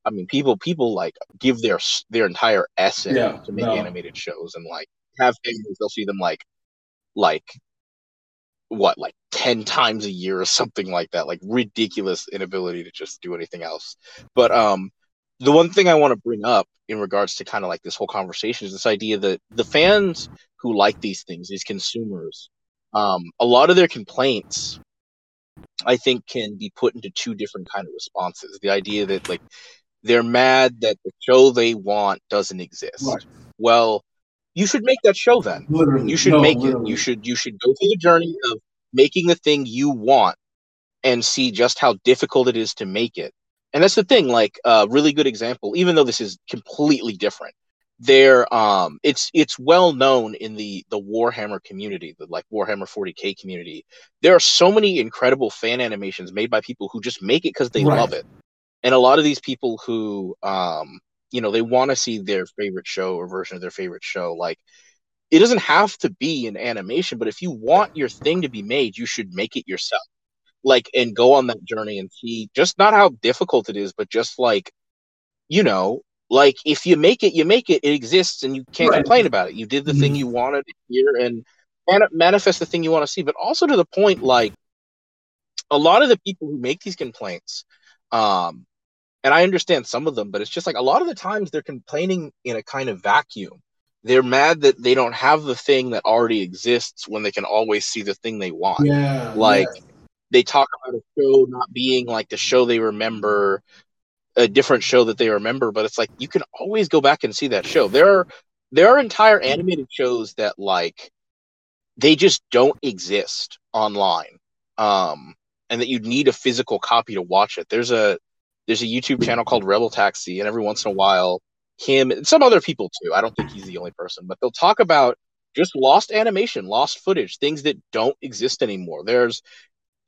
I mean, people people like give their their entire essence yeah, to make no. animated shows and like have families. They'll see them like like what like 10 times a year or something like that like ridiculous inability to just do anything else but um the one thing i want to bring up in regards to kind of like this whole conversation is this idea that the fans who like these things these consumers um a lot of their complaints i think can be put into two different kind of responses the idea that like they're mad that the show they want doesn't exist. Right. Well, you should make that show then. Literally. You should no, make literally. it. You should you should go through the journey of making the thing you want and see just how difficult it is to make it. And that's the thing, like a uh, really good example, even though this is completely different. There um it's it's well known in the the Warhammer community, the like Warhammer 40K community. There are so many incredible fan animations made by people who just make it because they right. love it and a lot of these people who um you know they want to see their favorite show or version of their favorite show like it doesn't have to be an animation but if you want your thing to be made you should make it yourself like and go on that journey and see just not how difficult it is but just like you know like if you make it you make it it exists and you can't right. complain about it you did the mm-hmm. thing you wanted here and and manifest the thing you want to see but also to the point like a lot of the people who make these complaints um and I understand some of them, but it's just like a lot of the times they're complaining in a kind of vacuum. They're mad that they don't have the thing that already exists when they can always see the thing they want. Yeah. Like yeah. They talk about a show not being like the show they remember, a different show that they remember, but it's like you can always go back and see that show. There are there are entire animated shows that like they just don't exist online. Um and that you'd need a physical copy to watch it. There's a there's a YouTube channel called Rebel Taxi, and every once in a while, him and some other people too. I don't think he's the only person, but they'll talk about just lost animation, lost footage, things that don't exist anymore. There's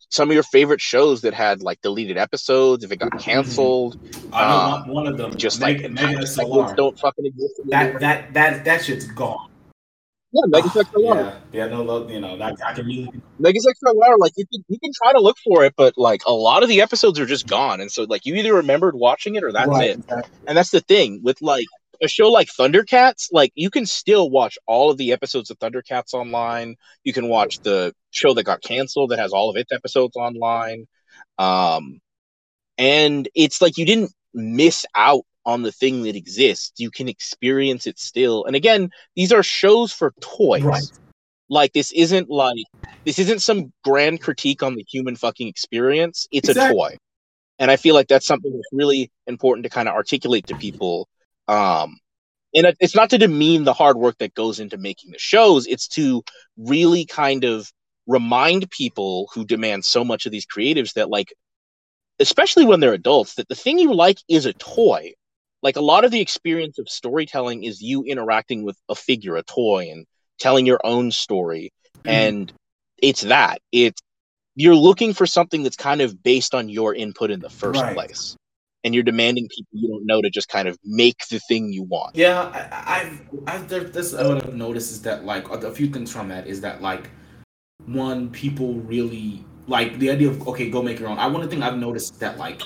some of your favorite shows that had like deleted episodes if it got mm-hmm. canceled. I know um, one of them. Just Meg- like Mega don't fucking exist. Anymore. That that that that shit's gone. Yeah, Megas XLR. Yeah, yeah, no, you know, that I can really. Megas XLR, like you can, you can try to look for it, but like a lot of the episodes are just gone, and so like you either remembered watching it or that's right, it. Exactly. And that's the thing with like a show like Thundercats, like you can still watch all of the episodes of Thundercats online. You can watch the show that got canceled that has all of its episodes online. Um, and it's like you didn't miss out on the thing that exists. You can experience it still. And again, these are shows for toys. Right. Like this isn't like this isn't some grand critique on the human fucking experience. It's exactly. a toy. And I feel like that's something that's really important to kind of articulate to people. Um and it's not to demean the hard work that goes into making the shows, it's to really kind of remind people who demand so much of these creatives that like especially when they're adults that the thing you like is a toy like a lot of the experience of storytelling is you interacting with a figure, a toy, and telling your own story. Mm-hmm. And it's that. It's you're looking for something that's kind of based on your input in the first right. place. And you're demanding people you don't know to just kind of make the thing you want. Yeah, I, I've, I've there, this what I've noticed is that like a few things from that is that like one people really like the idea of okay go make your own. I one thing I've noticed that like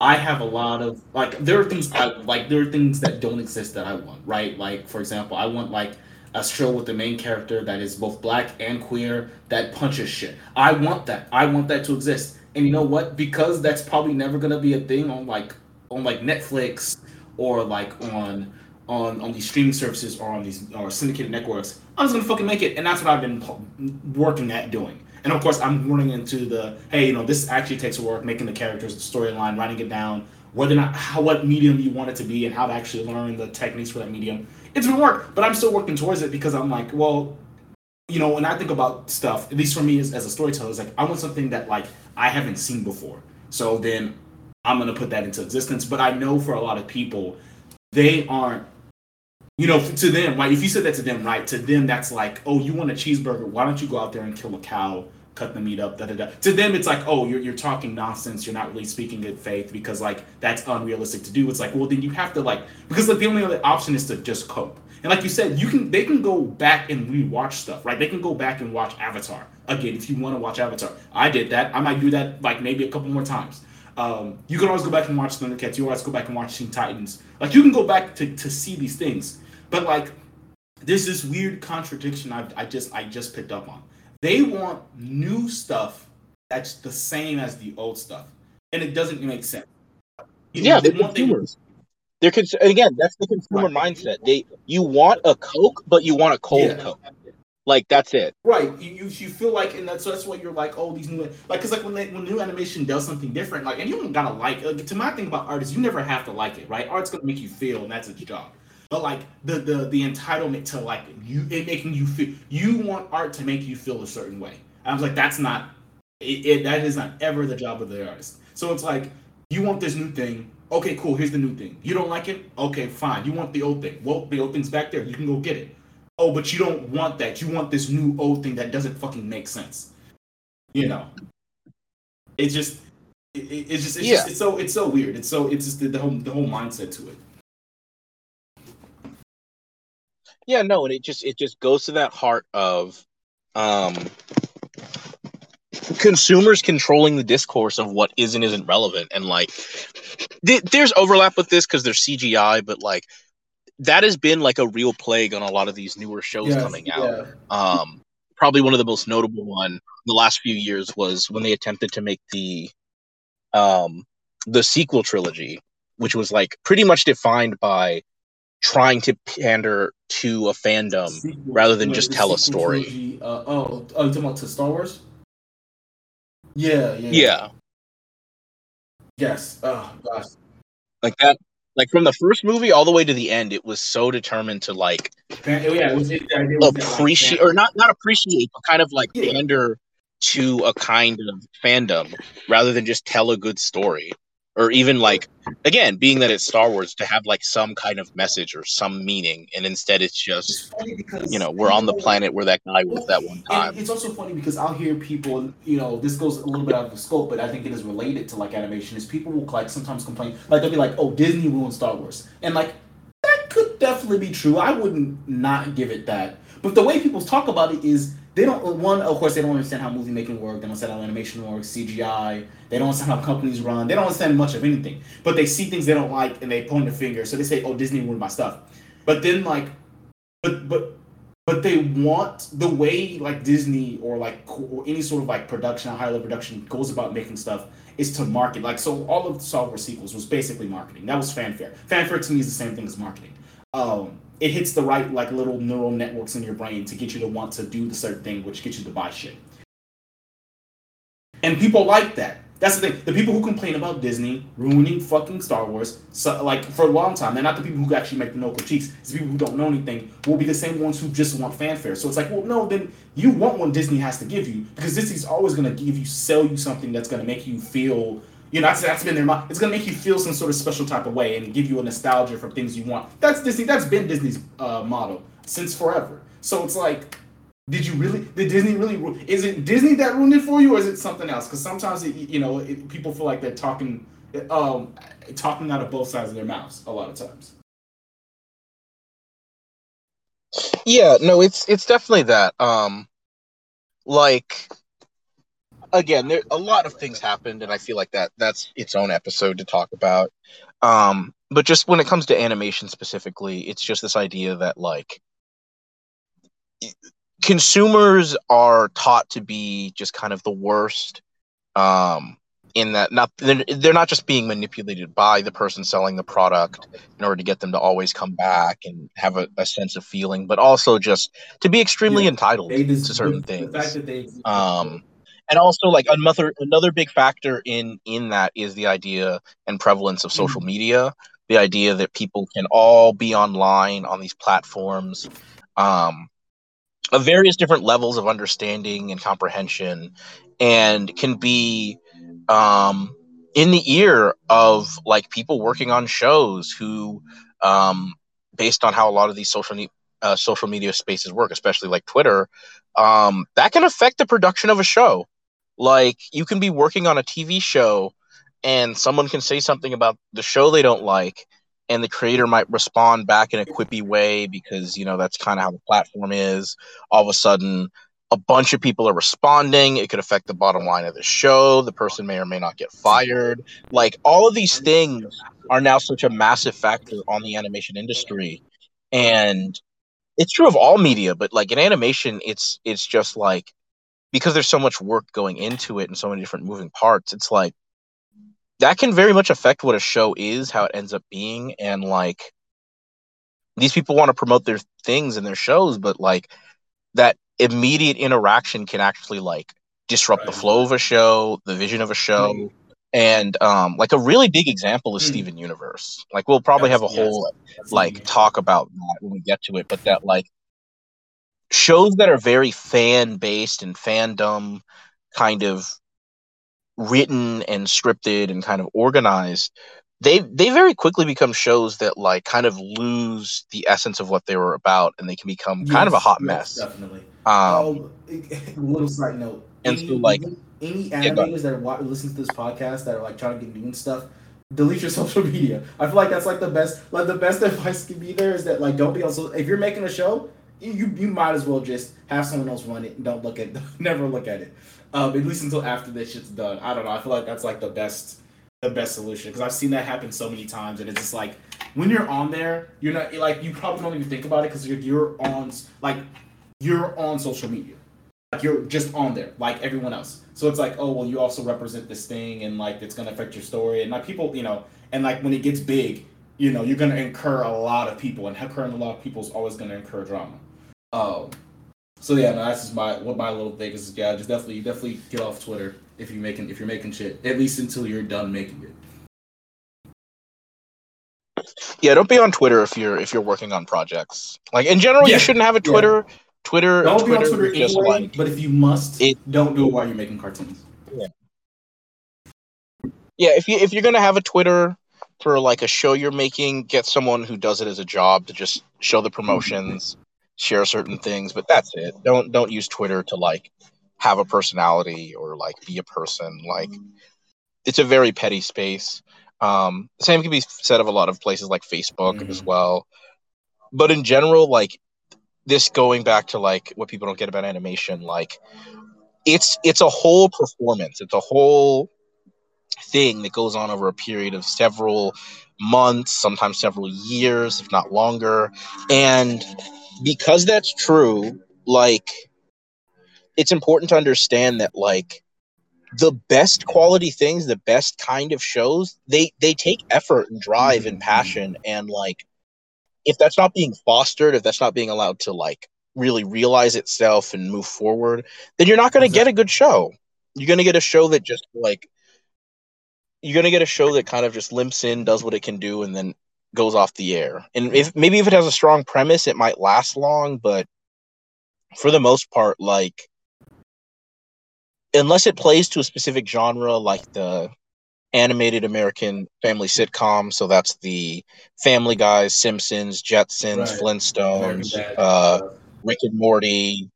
I have a lot of like there are things I like there are things that don't exist that I want, right? Like for example, I want like a show with the main character that is both black and queer that punches shit. I want that. I want that to exist. And you know what? Because that's probably never gonna be a thing on like on like Netflix or like on on on these streaming services or on these or syndicated networks. I'm just gonna fucking make it, and that's what I've been working at doing. And of course, I'm running into the hey, you know, this actually takes work, making the characters, the storyline, writing it down, whether or not how what medium you want it to be, and how to actually learn the techniques for that medium. It's been work, but I'm still working towards it because I'm like, well, you know, when I think about stuff, at least for me as, as a storyteller, it's like I want something that like I haven't seen before. So then I'm gonna put that into existence. But I know for a lot of people, they aren't you know, to them, like if you said that to them, right? To them, that's like, oh, you want a cheeseburger? Why don't you go out there and kill a cow, cut the meat up, da da da. To them, it's like, oh, you're you're talking nonsense. You're not really speaking good faith because like that's unrealistic to do. It's like, well, then you have to like because like the only other option is to just cope. And like you said, you can they can go back and rewatch stuff, right? They can go back and watch Avatar again if you want to watch Avatar. I did that. I might do that like maybe a couple more times. Um, you can always go back and watch Thundercats. You always go back and watch Teen Titans. Like you can go back to, to see these things. But like, there's this weird contradiction I, I just I just picked up on. They want new stuff that's the same as the old stuff, and it doesn't make sense. You yeah, they're consumers. They're cons- again. That's the consumer right. mindset. They you want a Coke, but you want a cold yeah. Coke. Like that's it. Right. You, you, feel like, and that's that's what you're like. Oh, these new like because like when they, when new animation does something different, like and you don't gotta like. Like, to my thing about art is you never have to like it, right? Art's gonna make you feel, and that's its job but like the the the entitlement to like you it making you feel you want art to make you feel a certain way. I was like, that's not it, it, that is not ever the job of the artist. So it's like you want this new thing. Okay, cool. Here's the new thing. You don't like it? Okay, fine. You want the old thing? Well, the old thing's back there. You can go get it. Oh, but you don't want that. You want this new old thing that doesn't fucking make sense. You know, it's just, it, it's just, it's yeah. just, it's so, it's so weird. It's so, it's just the, the whole, the whole mindset to it. Yeah, no, and it just it just goes to that heart of um consumers controlling the discourse of what is and isn't relevant and like th- there's overlap with this because there's cgi but like that has been like a real plague on a lot of these newer shows yes, coming out yeah. um probably one of the most notable one in the last few years was when they attempted to make the um the sequel trilogy which was like pretty much defined by trying to pander to a fandom sequel, rather than just tell a story. Trilogy, uh, oh, oh, you talking about to Star Wars? Yeah, yeah. Yeah. Yes. Oh gosh. Like that. Like from the first movie all the way to the end, it was so determined to like yeah, was it, appreciate or not not appreciate, but kind of like yeah. pander to a kind of fandom rather than just tell a good story or even like again being that it's star wars to have like some kind of message or some meaning and instead it's just it's you know we're on the planet where that guy was that one time. it's also funny because i'll hear people you know this goes a little bit out of the scope but i think it is related to like animation is people will like sometimes complain like they'll be like oh disney ruined star wars. And like that could definitely be true. I wouldn't not give it that. But the way people talk about it is they don't one of course they don't understand how movie making works they don't understand how animation works cgi they don't understand how companies run. They don't understand much of anything. But they see things they don't like and they point the finger. So they say oh disney ruined my stuff. But then like but but but they want the way like disney or like or any sort of like production high level production goes about making stuff is to market. Like so all of the Star Wars sequels was basically marketing. That was fanfare. Fanfare to me is the same thing as marketing. Um it hits the right like little neural networks in your brain to get you to want to do the certain thing, which gets you to buy shit. And people like that. That's the thing. The people who complain about Disney ruining fucking Star Wars, so, like for a long time, they're not the people who actually make the no critiques. It's the people who don't know anything will be the same ones who just want fanfare. So it's like, well, no, then you want what Disney has to give you because Disney's always to give you, sell you something that's to make you feel you know, that's, that's been their mind. It's gonna make you feel some sort of special type of way and give you a nostalgia for things you want. That's Disney. That's been Disney's uh, model since forever. So it's like, did you really? Did Disney really? Is it Disney that ruined it for you, or is it something else? Because sometimes it, you know it, people feel like they're talking, um, talking out of both sides of their mouths a lot of times. Yeah, no, it's it's definitely that. Um, like again, there a lot of things happened, and I feel like that that's its own episode to talk about. Um, but just when it comes to animation specifically, it's just this idea that like consumers are taught to be just kind of the worst um in that not they're, they're not just being manipulated by the person selling the product in order to get them to always come back and have a, a sense of feeling, but also just to be extremely Yeah. entitled to certain the, things. The fact that they um and also like another another big factor in in that is the idea and prevalence of social media the idea that people can all be online on these platforms um of various different levels of understanding and comprehension and can be um in the ear of like people working on shows who um based on how a lot of these social ne- uh, social media spaces work especially like twitter um, that can affect the production of a show. Like you can be working on a TV show and someone can say something about the show they don't like, and the creator might respond back in a quippy way because you know that's kind of how the platform is. All of a sudden, a bunch of people are responding. It could affect the bottom line of the show. The person may or may not get fired. Like all of these things are now such a massive factor on the animation industry, and it's true of all media, but like in animation, it's it's just like because there's so much work going into it and so many different moving parts. It's like that can very much affect what a show is, how it ends up being, and like these people want to promote their things and their shows, but like that immediate interaction can actually like disrupt the flow of a show, the vision of a show. And um, like a really big example is Hmm. Steven Universe. Like we'll probably have a Yes, whole That's like talk about that when we get to it, but that like shows that are very fan based and fandom kind of written and scripted and kind of organized, they they very quickly become shows that like kind of lose the essence of what they were about and they can become kind of a hot yes, mess. Definitely. Um, Um, little side note. and any, so, like- any animators that are wa- listening to this podcast that are like trying to get new and stuff, delete your social media. I feel like that's like the best, like the best advice can be there is that like don't be on. If you're making a show, you you, might as well just have someone else run it and don't look at, never look at it. Um, at least until after this shit's done. I don't know. I feel like that's like the best, the best solution because I've seen that happen so many times, and it's just like when you're on there, you're not like you probably don't even think about it because you're you're on like you're on social media. Like you're just on there, like everyone else. So it's like, oh well, you also represent this thing, and like it's gonna affect your story, and like people, you know, and like when it gets big, you know, you're gonna incur a lot of people, and incurring a lot of people is always gonna incur drama. Um, so yeah, no, that's just my what my little thing is. Yeah, just definitely, definitely get off Twitter if you're making if you're making shit, at least until you're done making it. yeah, don't be on Twitter if you're if you're working on projects. Like in general, Yeah, you shouldn't have a yeah. Twitter. Twitter, Don't be on Twitter Twitter just anyway, like but if you must, It- don't do it while you're making cartoons. yeah if you if you're gonna have a twitter for like a show you're making get someone who does it as a job to just show the promotions share certain things but that's it. Don't don't use twitter to like have a personality or like be a person. Like it's a very petty space. Um the same can be said of a lot of places like facebook as Mhm. well. But in general like this going back to like what people don't get about animation like it's it's a whole performance. It's a whole thing that goes on over a period of several months, sometimes several years, if not longer. And because that's true, like it's important to understand that like the best quality things, the best kind of shows, they they take effort and drive and passion and like if that's not being fostered, if that's not being allowed to like really realize itself and move forward, then you're not going to get a good show. You're going to get a show that just like you're gonna get a show that kind of just limps in, does what it can do, and then goes off the air. And if maybe if it has a strong premise, it might last long, but for the most part, like unless it plays to a specific genre, like the animated American family sitcom, so that's the Family Guys, Simpsons, Jetsons, Right. Flintstones, uh, Rick and Morty,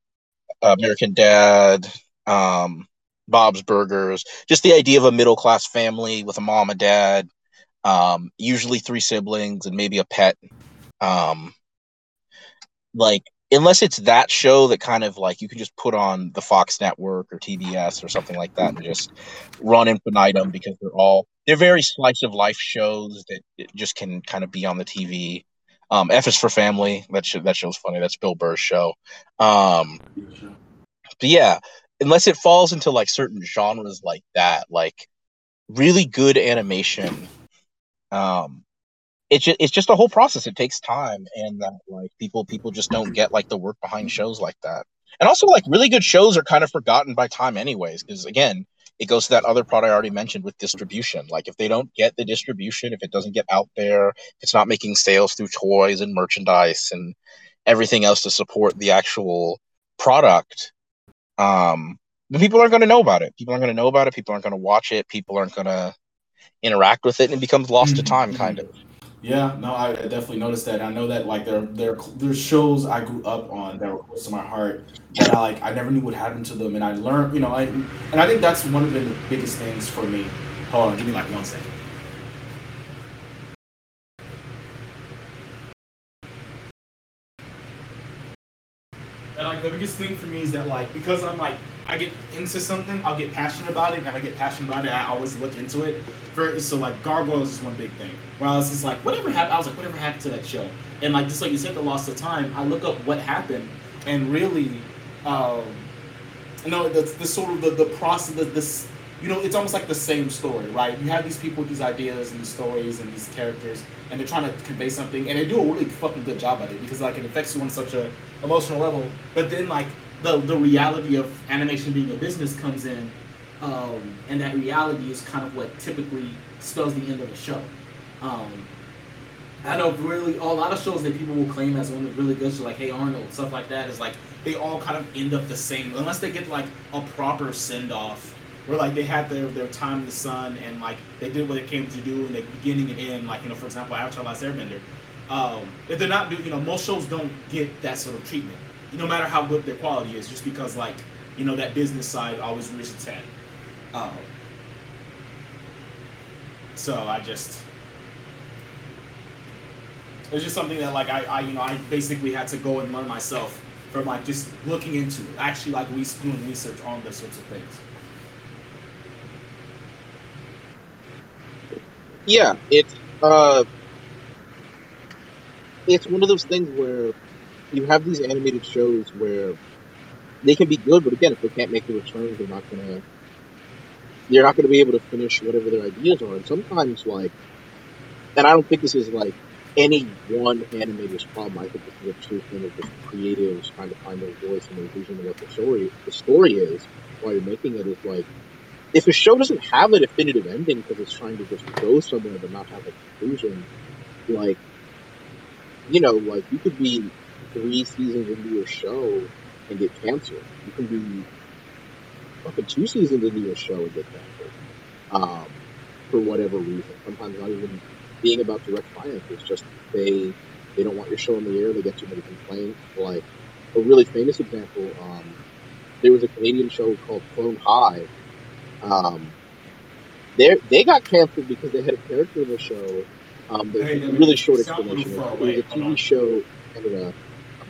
American Dad, um, Bob's Burgers. Just the idea of a middle class family with a mom and dad, um, usually three siblings and maybe a pet. Um, like unless it's that show that kind of like you can just put on the Fox network or TBS or something like that and just run infinitum because they're all they're very slice of life shows that just can kind of be on the TV. Um, F is for Family. That show, that show's funny. That's Bill Burr's show. Um, but yeah, unless it falls into like certain genres like that, like really good animation. Um, it's just, it's just a whole process. It takes time, and that like people people just don't get like the work behind shows like that. And also, like really good shows are kind of forgotten by time, anyways. Because again, it goes to that other part I already mentioned with distribution. Like if they don't get the distribution, if it doesn't get out there, it's not making sales through toys and merchandise and everything else to support the actual product, um, then people aren't going to know about it. People aren't going to know about it. People aren't going to watch it. People aren't going to interact with it, and it becomes lost to Mhm, time, kind of. Yeah, no, I I definitely noticed that. I know that like there there there's shows I grew up on that were close to my heart that I like I never knew what happened to them, and I learned, you know, I and I think that's one of the biggest things for me. Hold on, give me like one second. And like the biggest thing for me is that like because I'm like I get into something, I'll get passionate about it, and I get passionate about it, I always look into it. Very so like Gargoyles is one big thing. Where I was just like, whatever happened, I was like, whatever happened to that show? And like just like you said, the loss of time. I look up what happened, and really, um, you know, the, the sort of the, the process, the, this, you know, it's almost like the same story, right? You have these people with these ideas and these stories and these characters, and they're trying to convey something, and they do a really fucking good job at it because like it affects you on such a emotional level. But then like the the reality of animation being a business comes in, um, and that reality is kind of what typically spells the end of the show. Um, I know really a lot of shows that people will claim as one of the really good, so like Hey Arnold, stuff like that, is like they all kind of end up the same unless they get like a proper send off where like they had their their time in the sun and like they did what they came to do in the beginning and end, like you know, for example, Avatar Last Airbender. Um, if they're not, you know, most shows don't get that sort of treatment, no matter how good their quality is, just because like you know that business side always rears its head. Um, so I just it's just something that like I, I you know I basically had to go and learn myself from like just looking into it, actually like we doing research on those sorts of things. Yeah, it's uh, it's one of those things where you have these animated shows where they can be good, but again, if they can't make the returns, they're not gonna they're not gonna be able to finish whatever their ideas are. And sometimes, like, and I don't think this is like any one animator's problem. I think this is a true thing of just creatives trying to find their voice and their vision of what the story the story is while you're making it. Is like if a show doesn't have a definitive ending because it's trying to just go somewhere but not have a conclusion, like you know, like you could be three seasons into your show and get canceled. You can be fucking two seasons into your show and get canceled. Um, for whatever reason. Sometimes not even being about direct finance. It's just they they don't want your show on the air, they get too many complaints. Like a really famous example, um, there was a Canadian show called Clone High. Um, they they got canceled because they had a character in the show. Um, Hey, really short sound a little explanation. It was a TV show in Canada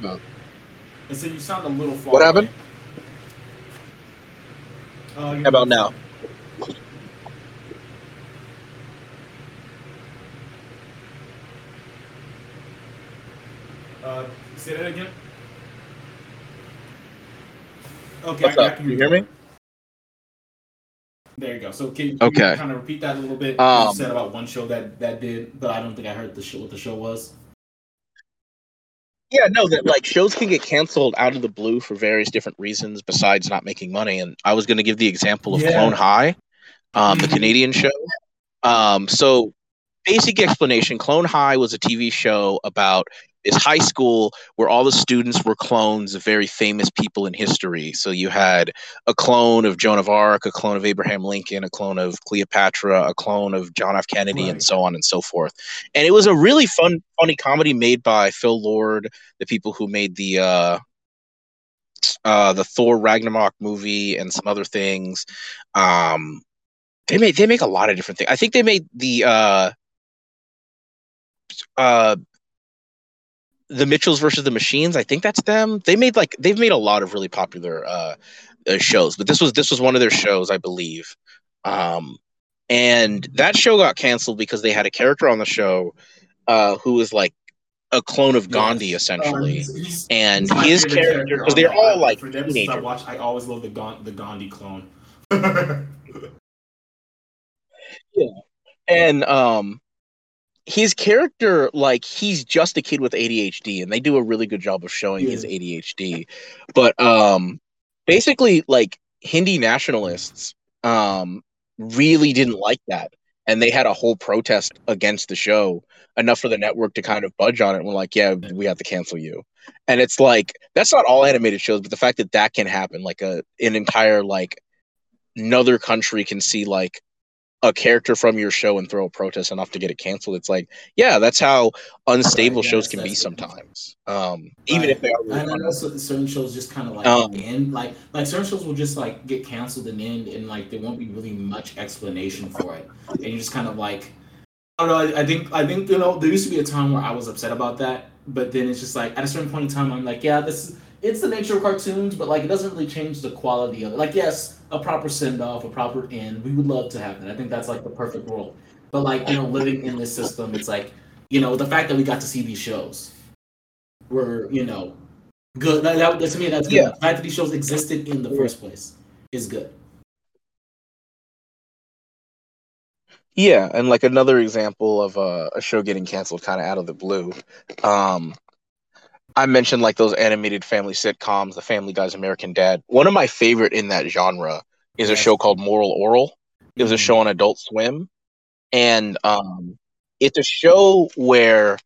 about And so you sound a little far. What happened? Uh, How about now? Uh, say that again. Okay, What's up? can You hear me? There you go. So can, can Okay. you kind of repeat that a little bit? Um, you said about one show that that did, but I don't think I heard the show. What the show was? Yeah, no, that like shows can get canceled out of the blue for various different reasons besides not making money. And I was going to give the example of Yeah. Clone High, um, the Mhm. Canadian show. Um, so, basic explanation Clone High was a TV show about this high school where all the students were clones of very famous people in history. So, you had a clone of Joan of Arc, a clone of Abraham Lincoln, a clone of Cleopatra, a clone of John F. Kennedy, Right. and so on and so forth. And it was a really fun, funny comedy made by Phil Lord, the people who made the uh, uh, the Thor Ragnarok movie and some other things. Um, they made they make a lot of different things. I think they made the uh, uh, the Mitchells versus the Machines. I think that's them. They made like they've made a lot of really popular uh, uh, shows, but this was this was one of their shows, I believe. Um, and that show got canceled because they had a character on the show uh, who was like a clone of Gandhi, Yes. essentially. Uh, he's- and he's his character because they're all like for the episodes I watch, I always love the Gan- the Gandhi clone. yeah, and um his character like he's just a kid with ADHD and they do a really good job of showing Yeah. his ADHD but um basically like Hindi nationalists um really didn't like that and they had a whole protest against the show enough for the network to kind of budge on it and we're like yeah we have to cancel you and it's like that's not all animated shows but the fact that that can happen like a an entire like another country can see like a character from your show and throw a protest enough to get it canceled. It's like, yeah, that's how unstable yeah, shows can be sometimes. Um, even if they are really and then fun. also certain shows just kind of like Um, end like like certain shows will just like get canceled and end and like there won't be really much explanation for it and you just kind of like I don't know I, I think I think you know there used to be a time where I was upset about that but then it's just like at a certain point in time I'm like yeah this is it's the nature of cartoons but like it doesn't really change the quality of it like yes a proper send off a proper end we would love to have that I think that's like the perfect world but like you know living in this system it's like you know the fact that we got to see these shows were you know good. That, that, to me, that's good. Yeah. The fact that these shows existed in the first place is good. Yeah, and like another example of a, a show getting canceled kind of out of the blue. Um, I mentioned like those animated family sitcoms, The Family Guy's American Dad. One of my favorite in that genre is a show called Moral Orel. It was a Mhm. show on Adult Swim, and um, it's a show where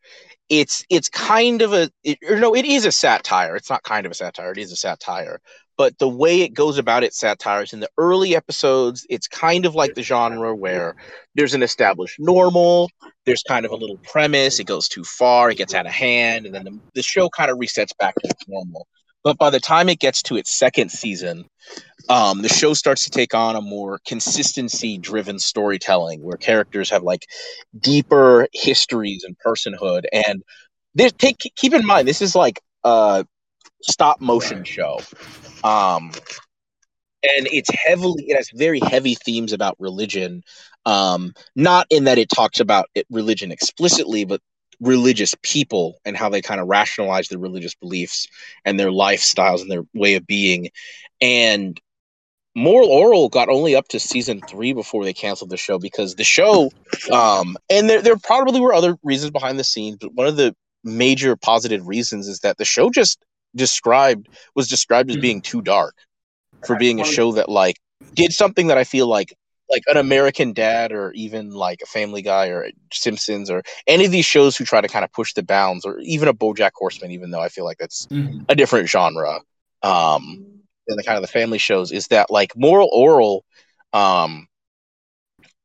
it's it's kind of a it, or no, it is a satire. It's not kind of a satire. It is a satire. But the way it goes about its satire is in the early episodes, it's kind of like the genre where there's an established normal, there's kind of a little premise, it goes too far, it gets out of hand, and then the, the show kind of resets back to its normal. But by the time it gets to its second season, um, the show starts to take on a more consistency driven storytelling where characters have like deeper histories and personhood. And this, take keep in mind, this is like a stop motion show. Um, and it's heavily it has very heavy themes about religion. Um not in that it talks about it, religion explicitly but religious people and how they kind of rationalize their religious beliefs and their lifestyles and their way of being. And Moral Orel got only up to season three before they canceled the show because the show um and there, there probably were other reasons behind the scenes but one of the major positive reasons is that the show just described was described as Mhm. being too dark for being a show that like did something that I feel like like an American Dad or even like a Family Guy or Simpsons or any of these shows who try to kind of push the bounds or even a BoJack Horseman, even though I feel like that's Mhm. a different genre um than the kind of the family shows is that like Moral Orel um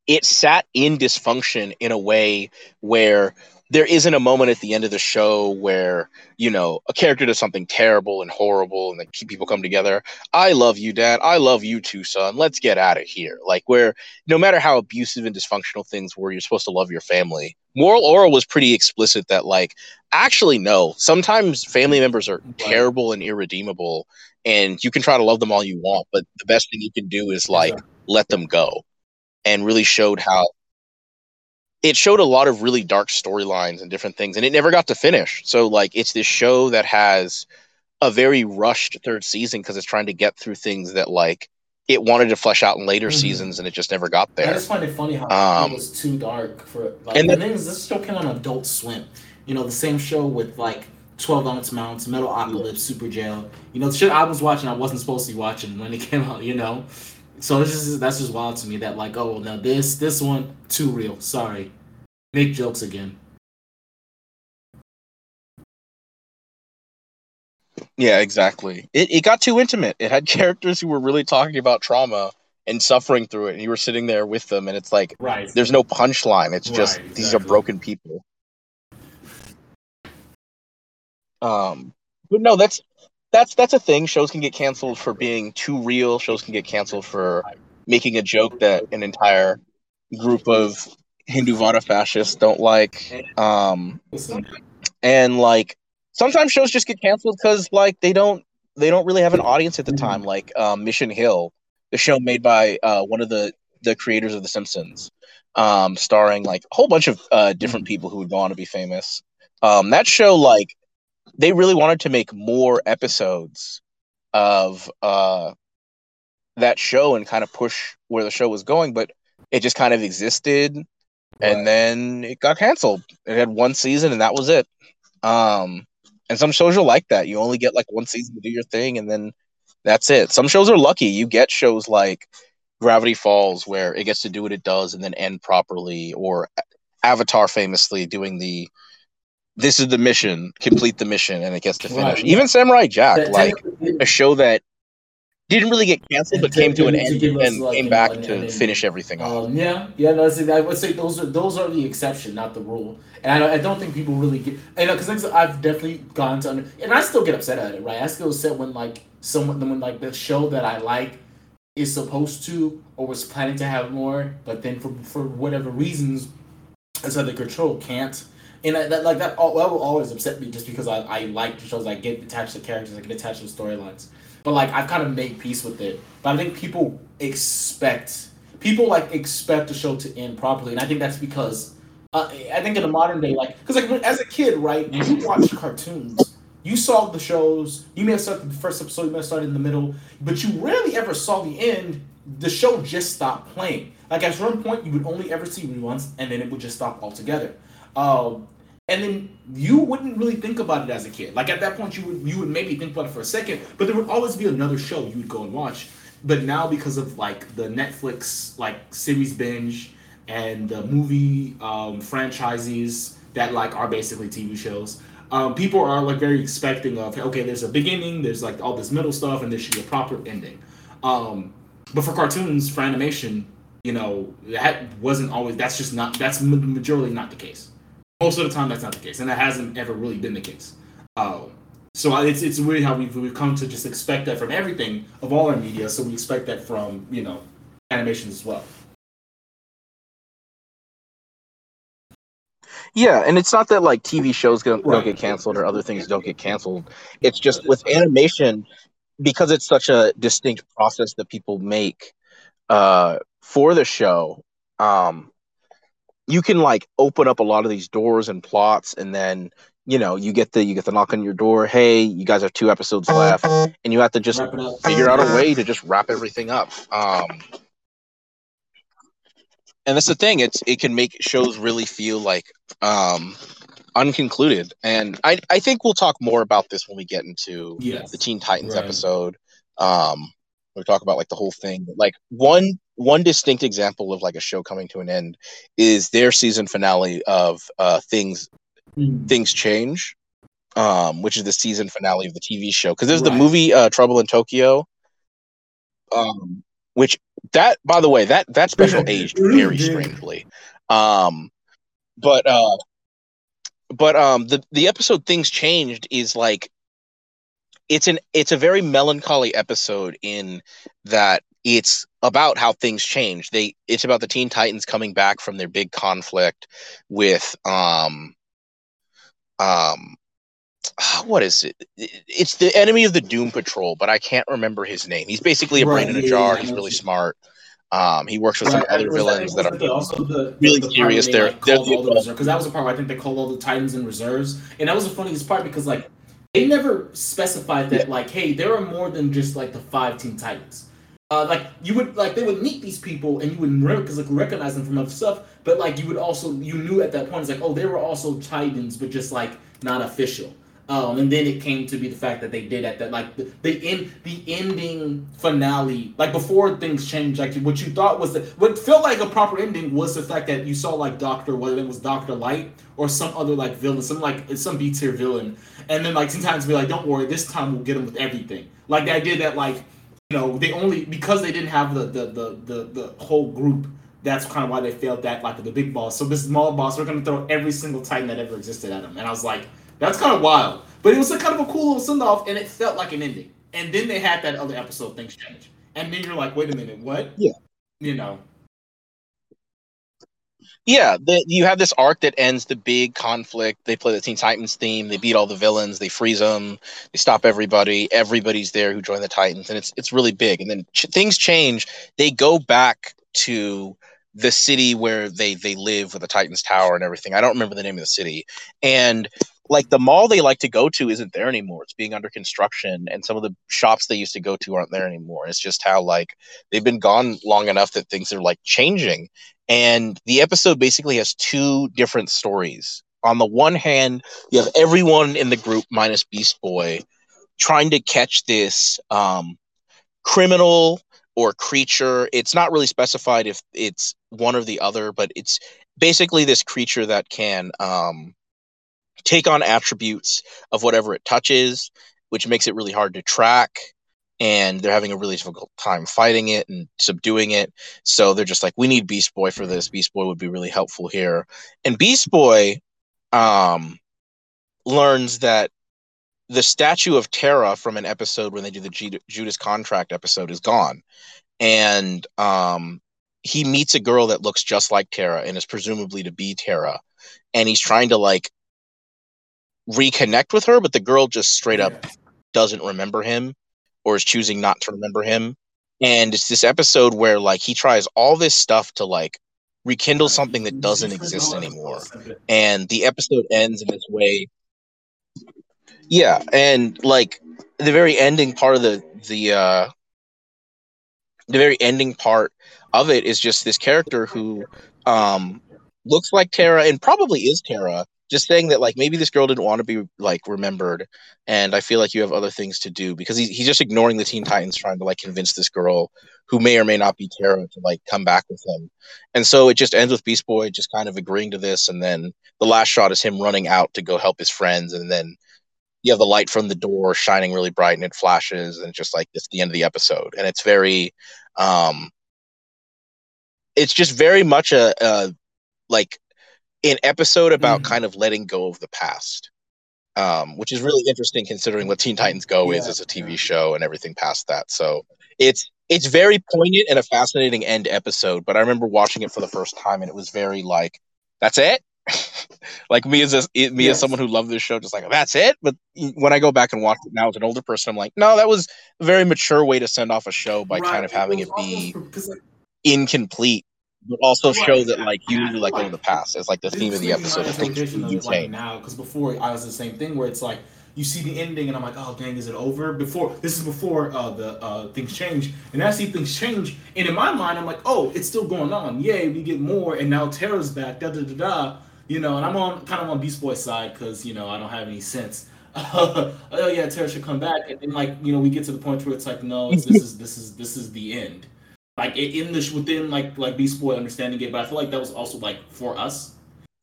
it sat in dysfunction in a way where there isn't a moment at the end of the show where you know a character does something terrible and horrible and then people come together. I love you dad. I love you too son. Let's get out of here. Like where no matter how abusive and dysfunctional things were you're supposed to love your family. Moral Orel was pretty explicit that like actually no. Sometimes family members are terrible and irredeemable and you can try to love them all you want but the best thing you can do is like let them go and really showed how it showed a lot of really dark storylines and different things and it never got to finish so like it's this show that has a very rushed third season because it's trying to get through things that like it wanted to flesh out in later Mhm. seasons and it just never got there. I just find it funny how Um, it was too dark for like. and And then- the thing is, this show came on Adult Swim. You know, the same show with like Twelve Ounce Mouse, Metalocalypse, Superjail. You know, the shit I was watching, I wasn't supposed to be watching when it came out. You know, so this is that's just wild to me. That like, oh, now this this one too real. Sorry, make jokes again. yeah exactly it, it got too intimate it had characters who were really talking about trauma and suffering through it and you were sitting there with them and it's like Right. there's no punchline it's just Right, these are broken people um but no that's that's that's a thing. Shows can get canceled for being too real. Shows can get canceled for making a joke that an entire group of Hindutva fascists don't like. Um and like sometimes shows just get canceled because like they don't they don't really have an audience at the time. Like um, mission hill the show made by uh, one of the the creators of the simpsons um, starring like a whole bunch of uh, different people who would go on to be famous. Um, that show like they really wanted to make more episodes of uh, that show and kind of push where the show was going but it just kind of existed, Right. and then it got canceled. It had one season, and that was it. Um, and some shows are like that. You only get like one season to do your thing, and then that's it. Some shows are lucky. You get shows like Gravity Falls where it gets to do what it does and then end properly, or Avatar famously doing the this is the mission, complete the mission, and it gets to finish. Right. Even Samurai Jack, That like a show that didn't really get canceled but came to an end us, and like, came back to an finish everything off. Um, yeah, yeah, no, I would say those are those are the exception, not the rule. And I don't, I don't think people really get, you know, because I've definitely gone to, under, and I still get upset at it, right? I still upset when like someone, when like the show that I like is supposed to or was planning to have more, but then for for whatever reasons, it's under control can't. And I, that like that, al- that will always upset me just because I, I like the shows, I get attached to characters, I get attached to storylines. But like I've kind of made peace with it. But I think people expect people like expect the show to end properly, and I think that's because uh, I think in the modern day, like because like as a kid, right, when you watch cartoons, you saw the shows. You may have started the first episode, you may have started in the middle, but you rarely ever saw the end. The show just stopped playing. Like at certain point, you would only ever see reruns, and then it would just stop altogether. Um, and then you wouldn't really think about it as a kid. Like at that point, you would you would maybe think about it for a second, but there would always be another show you would go and watch. But now because of like the Netflix like series binge and the movie um, franchises that like are basically TV shows, um, people are like very expecting of okay, there's a beginning, there's like all this middle stuff, and there should be a proper ending. Um, but for cartoons, for animation, you know that wasn't always. That's just not. That's majorly not the case most of the time that's not the case and that hasn't ever really been the case um, so it's, it's weird how we've, we've come to just expect that from everything of all our media so we expect that from you know animations as well Yeah, and it's not that like TV shows don't, don't Right. get canceled or other things don't get canceled. It's just with animation, because it's such a distinct process that people make uh, for the show. Um, you can like open up a lot of these doors and plots, and then you know you get the you get the knock on your door. Hey, you guys have two episodes left, and you have to just Wrap it up. figure out a way to just wrap everything up. Um, and that's the thing; it's it can make shows really feel like um, unconcluded. And I I think we'll talk more about this when we get into yes the Teen Titans Right. episode. Um, we talk about like the whole thing. Like one one distinct example of like a show coming to an end is their season finale of uh, things Mm. things change um which is the season finale of the tv show. Because there's the movie uh trouble in tokyo um which that by the way that that special aged very strangely. Um but uh but um the the episode things changed is like it's an it's a very melancholy episode in that it's about how things change. They it's about the teen titans coming back from their big conflict with um um what is it? It's the enemy of the doom patrol but i can't remember his name. He's basically a brain in a jar. yeah, he's really smart. Um he works with some other villains that was are also the, really the serious. They're- like, called the- all the reserves because that was the part where I think they called all the Titans in reserves, and that was the funniest part because like they never specified that like hey there are more than just like the five Teen Titans. Uh, like you would like they would meet these people and you would like recognize them from other stuff, but like you would also you knew at that point it's like oh they were also Titans but just like not official. Um, and then it came to be the fact that they did at that like the, the end the ending finale like before things changed like what you thought was the what felt like a proper ending was the fact that you saw like Doctor whether it was Doctor Light or some other like villain some like some B tier villain and then like sometimes be like don't worry this time we'll get them with everything like the idea that like you know they only because they didn't have the the the the, the whole group that's kind of why they failed that like the big boss. So this small boss we're gonna throw every single titan that ever existed at him. And I was like that's kind of wild. But it was a kind of a cool little send off and it felt like an ending. And then they had that other episode things change. And then you're like wait a minute what? Yeah. you know Yeah, the, you have this arc that ends the big conflict. They play the Teen Titans theme. They beat all the villains. They freeze them. They stop everybody. Everybody's there who joined the Titans, and it's it's really big. And then ch- things change. They go back to the city where they they live with the Titans Tower and everything. I don't remember the name of the city. And like the mall they like to go to isn't there anymore. It's being under construction, and some of the shops they used to go to aren't there anymore. It's just how like they've been gone long enough that things are like changing. And the episode basically has two different stories. On the one hand, you have everyone in the group minus Beast Boy trying to catch this um, criminal or creature. It's not really specified if it's one or the other, but it's basically this creature that can um, take on attributes of whatever it touches, which makes it really hard to track. And they're having a really difficult time fighting it and subduing it. So they're just like, we need Beast Boy for this. Beast Boy would be really helpful here. And Beast Boy um, learns that the statue of Terra from an episode when they do the G- Judas Contract episode is gone. And um, he meets a girl that looks just like Terra and is presumably to be Terra. And he's trying to like reconnect with her, but the girl just straight up doesn't remember him or is choosing not to remember him. And it's this episode where like he tries all this stuff to like rekindle something that doesn't exist anymore. And the episode ends in this way. Yeah, and like the very ending part of the the uh the very ending part of it is just this character who um looks like Terra and probably is Terra just saying that like maybe this girl didn't want to be like remembered and i feel like you have other things to do because he, he's just ignoring the teen titans trying to like convince this girl who may or may not be Terra to like come back with him. And so it just ends with beast boy just kind of agreeing to this and then the last shot is him running out to go help his friends and then you have the light from the door shining really bright and it flashes and just like it's the end of the episode. And it's very um it's just very much a, a like an episode about Mhm. kind of letting go of the past um, which is really interesting considering what teen titans go is as a tv yeah. show and everything past that. So it's it's very poignant and a fascinating end episode but i remember watching it for the first time and it was very like that's it? Like me as a, me as someone who loved this show just like that's it? But when i go back and watch it now as an older person i'm like no that was a very mature way to send off a show by kind of having it be incomplete but also show that like you let Like, of the past as like the theme of the episode of things you of like now because before I was the same thing where it's like you see the ending and I'm like, oh dang, is it over? Before this is before uh, the uh, things change, and I see things change, and in my mind I'm like, oh, it's still going on. Yay, we get more, and now Terra's back. Da da da da. You know, and I'm on kind of on Beast Boy's side because you know I don't have any sense. oh yeah, Terra should come back, and then like you know we get to the point where it's like, no, it's, this is this is this is the end. Like in this within like like Beast Boy understanding it, but I feel like that was also like for us.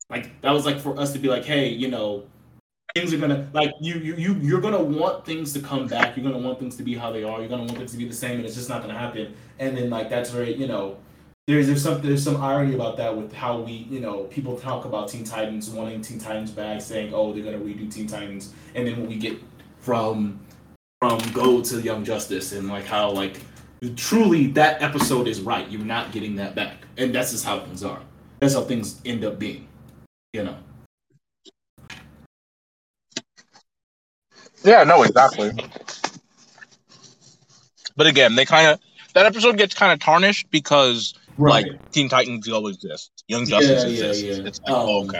Like that was like for us to be like hey you know things are gonna like you you you you're gonna want things to come back. You're gonna want things to be how they are. You're gonna want things to be the same and it's just not gonna happen. And then like that's very you know there's there's some there's some irony about that with how we you know people talk about Teen Titans wanting Teen Titans back saying oh they're gonna redo Teen Titans. And then when we get from from Go to Young Justice and like how like truly that episode is right. You're not getting that back. And that's just how things are. That's how things end up being you know? Yeah no exactly. But again they kind of that episode gets kind of tarnished because like teen titans go exist. Young justice Yeah, yeah, exists. yeah. it's like oh, Um, okay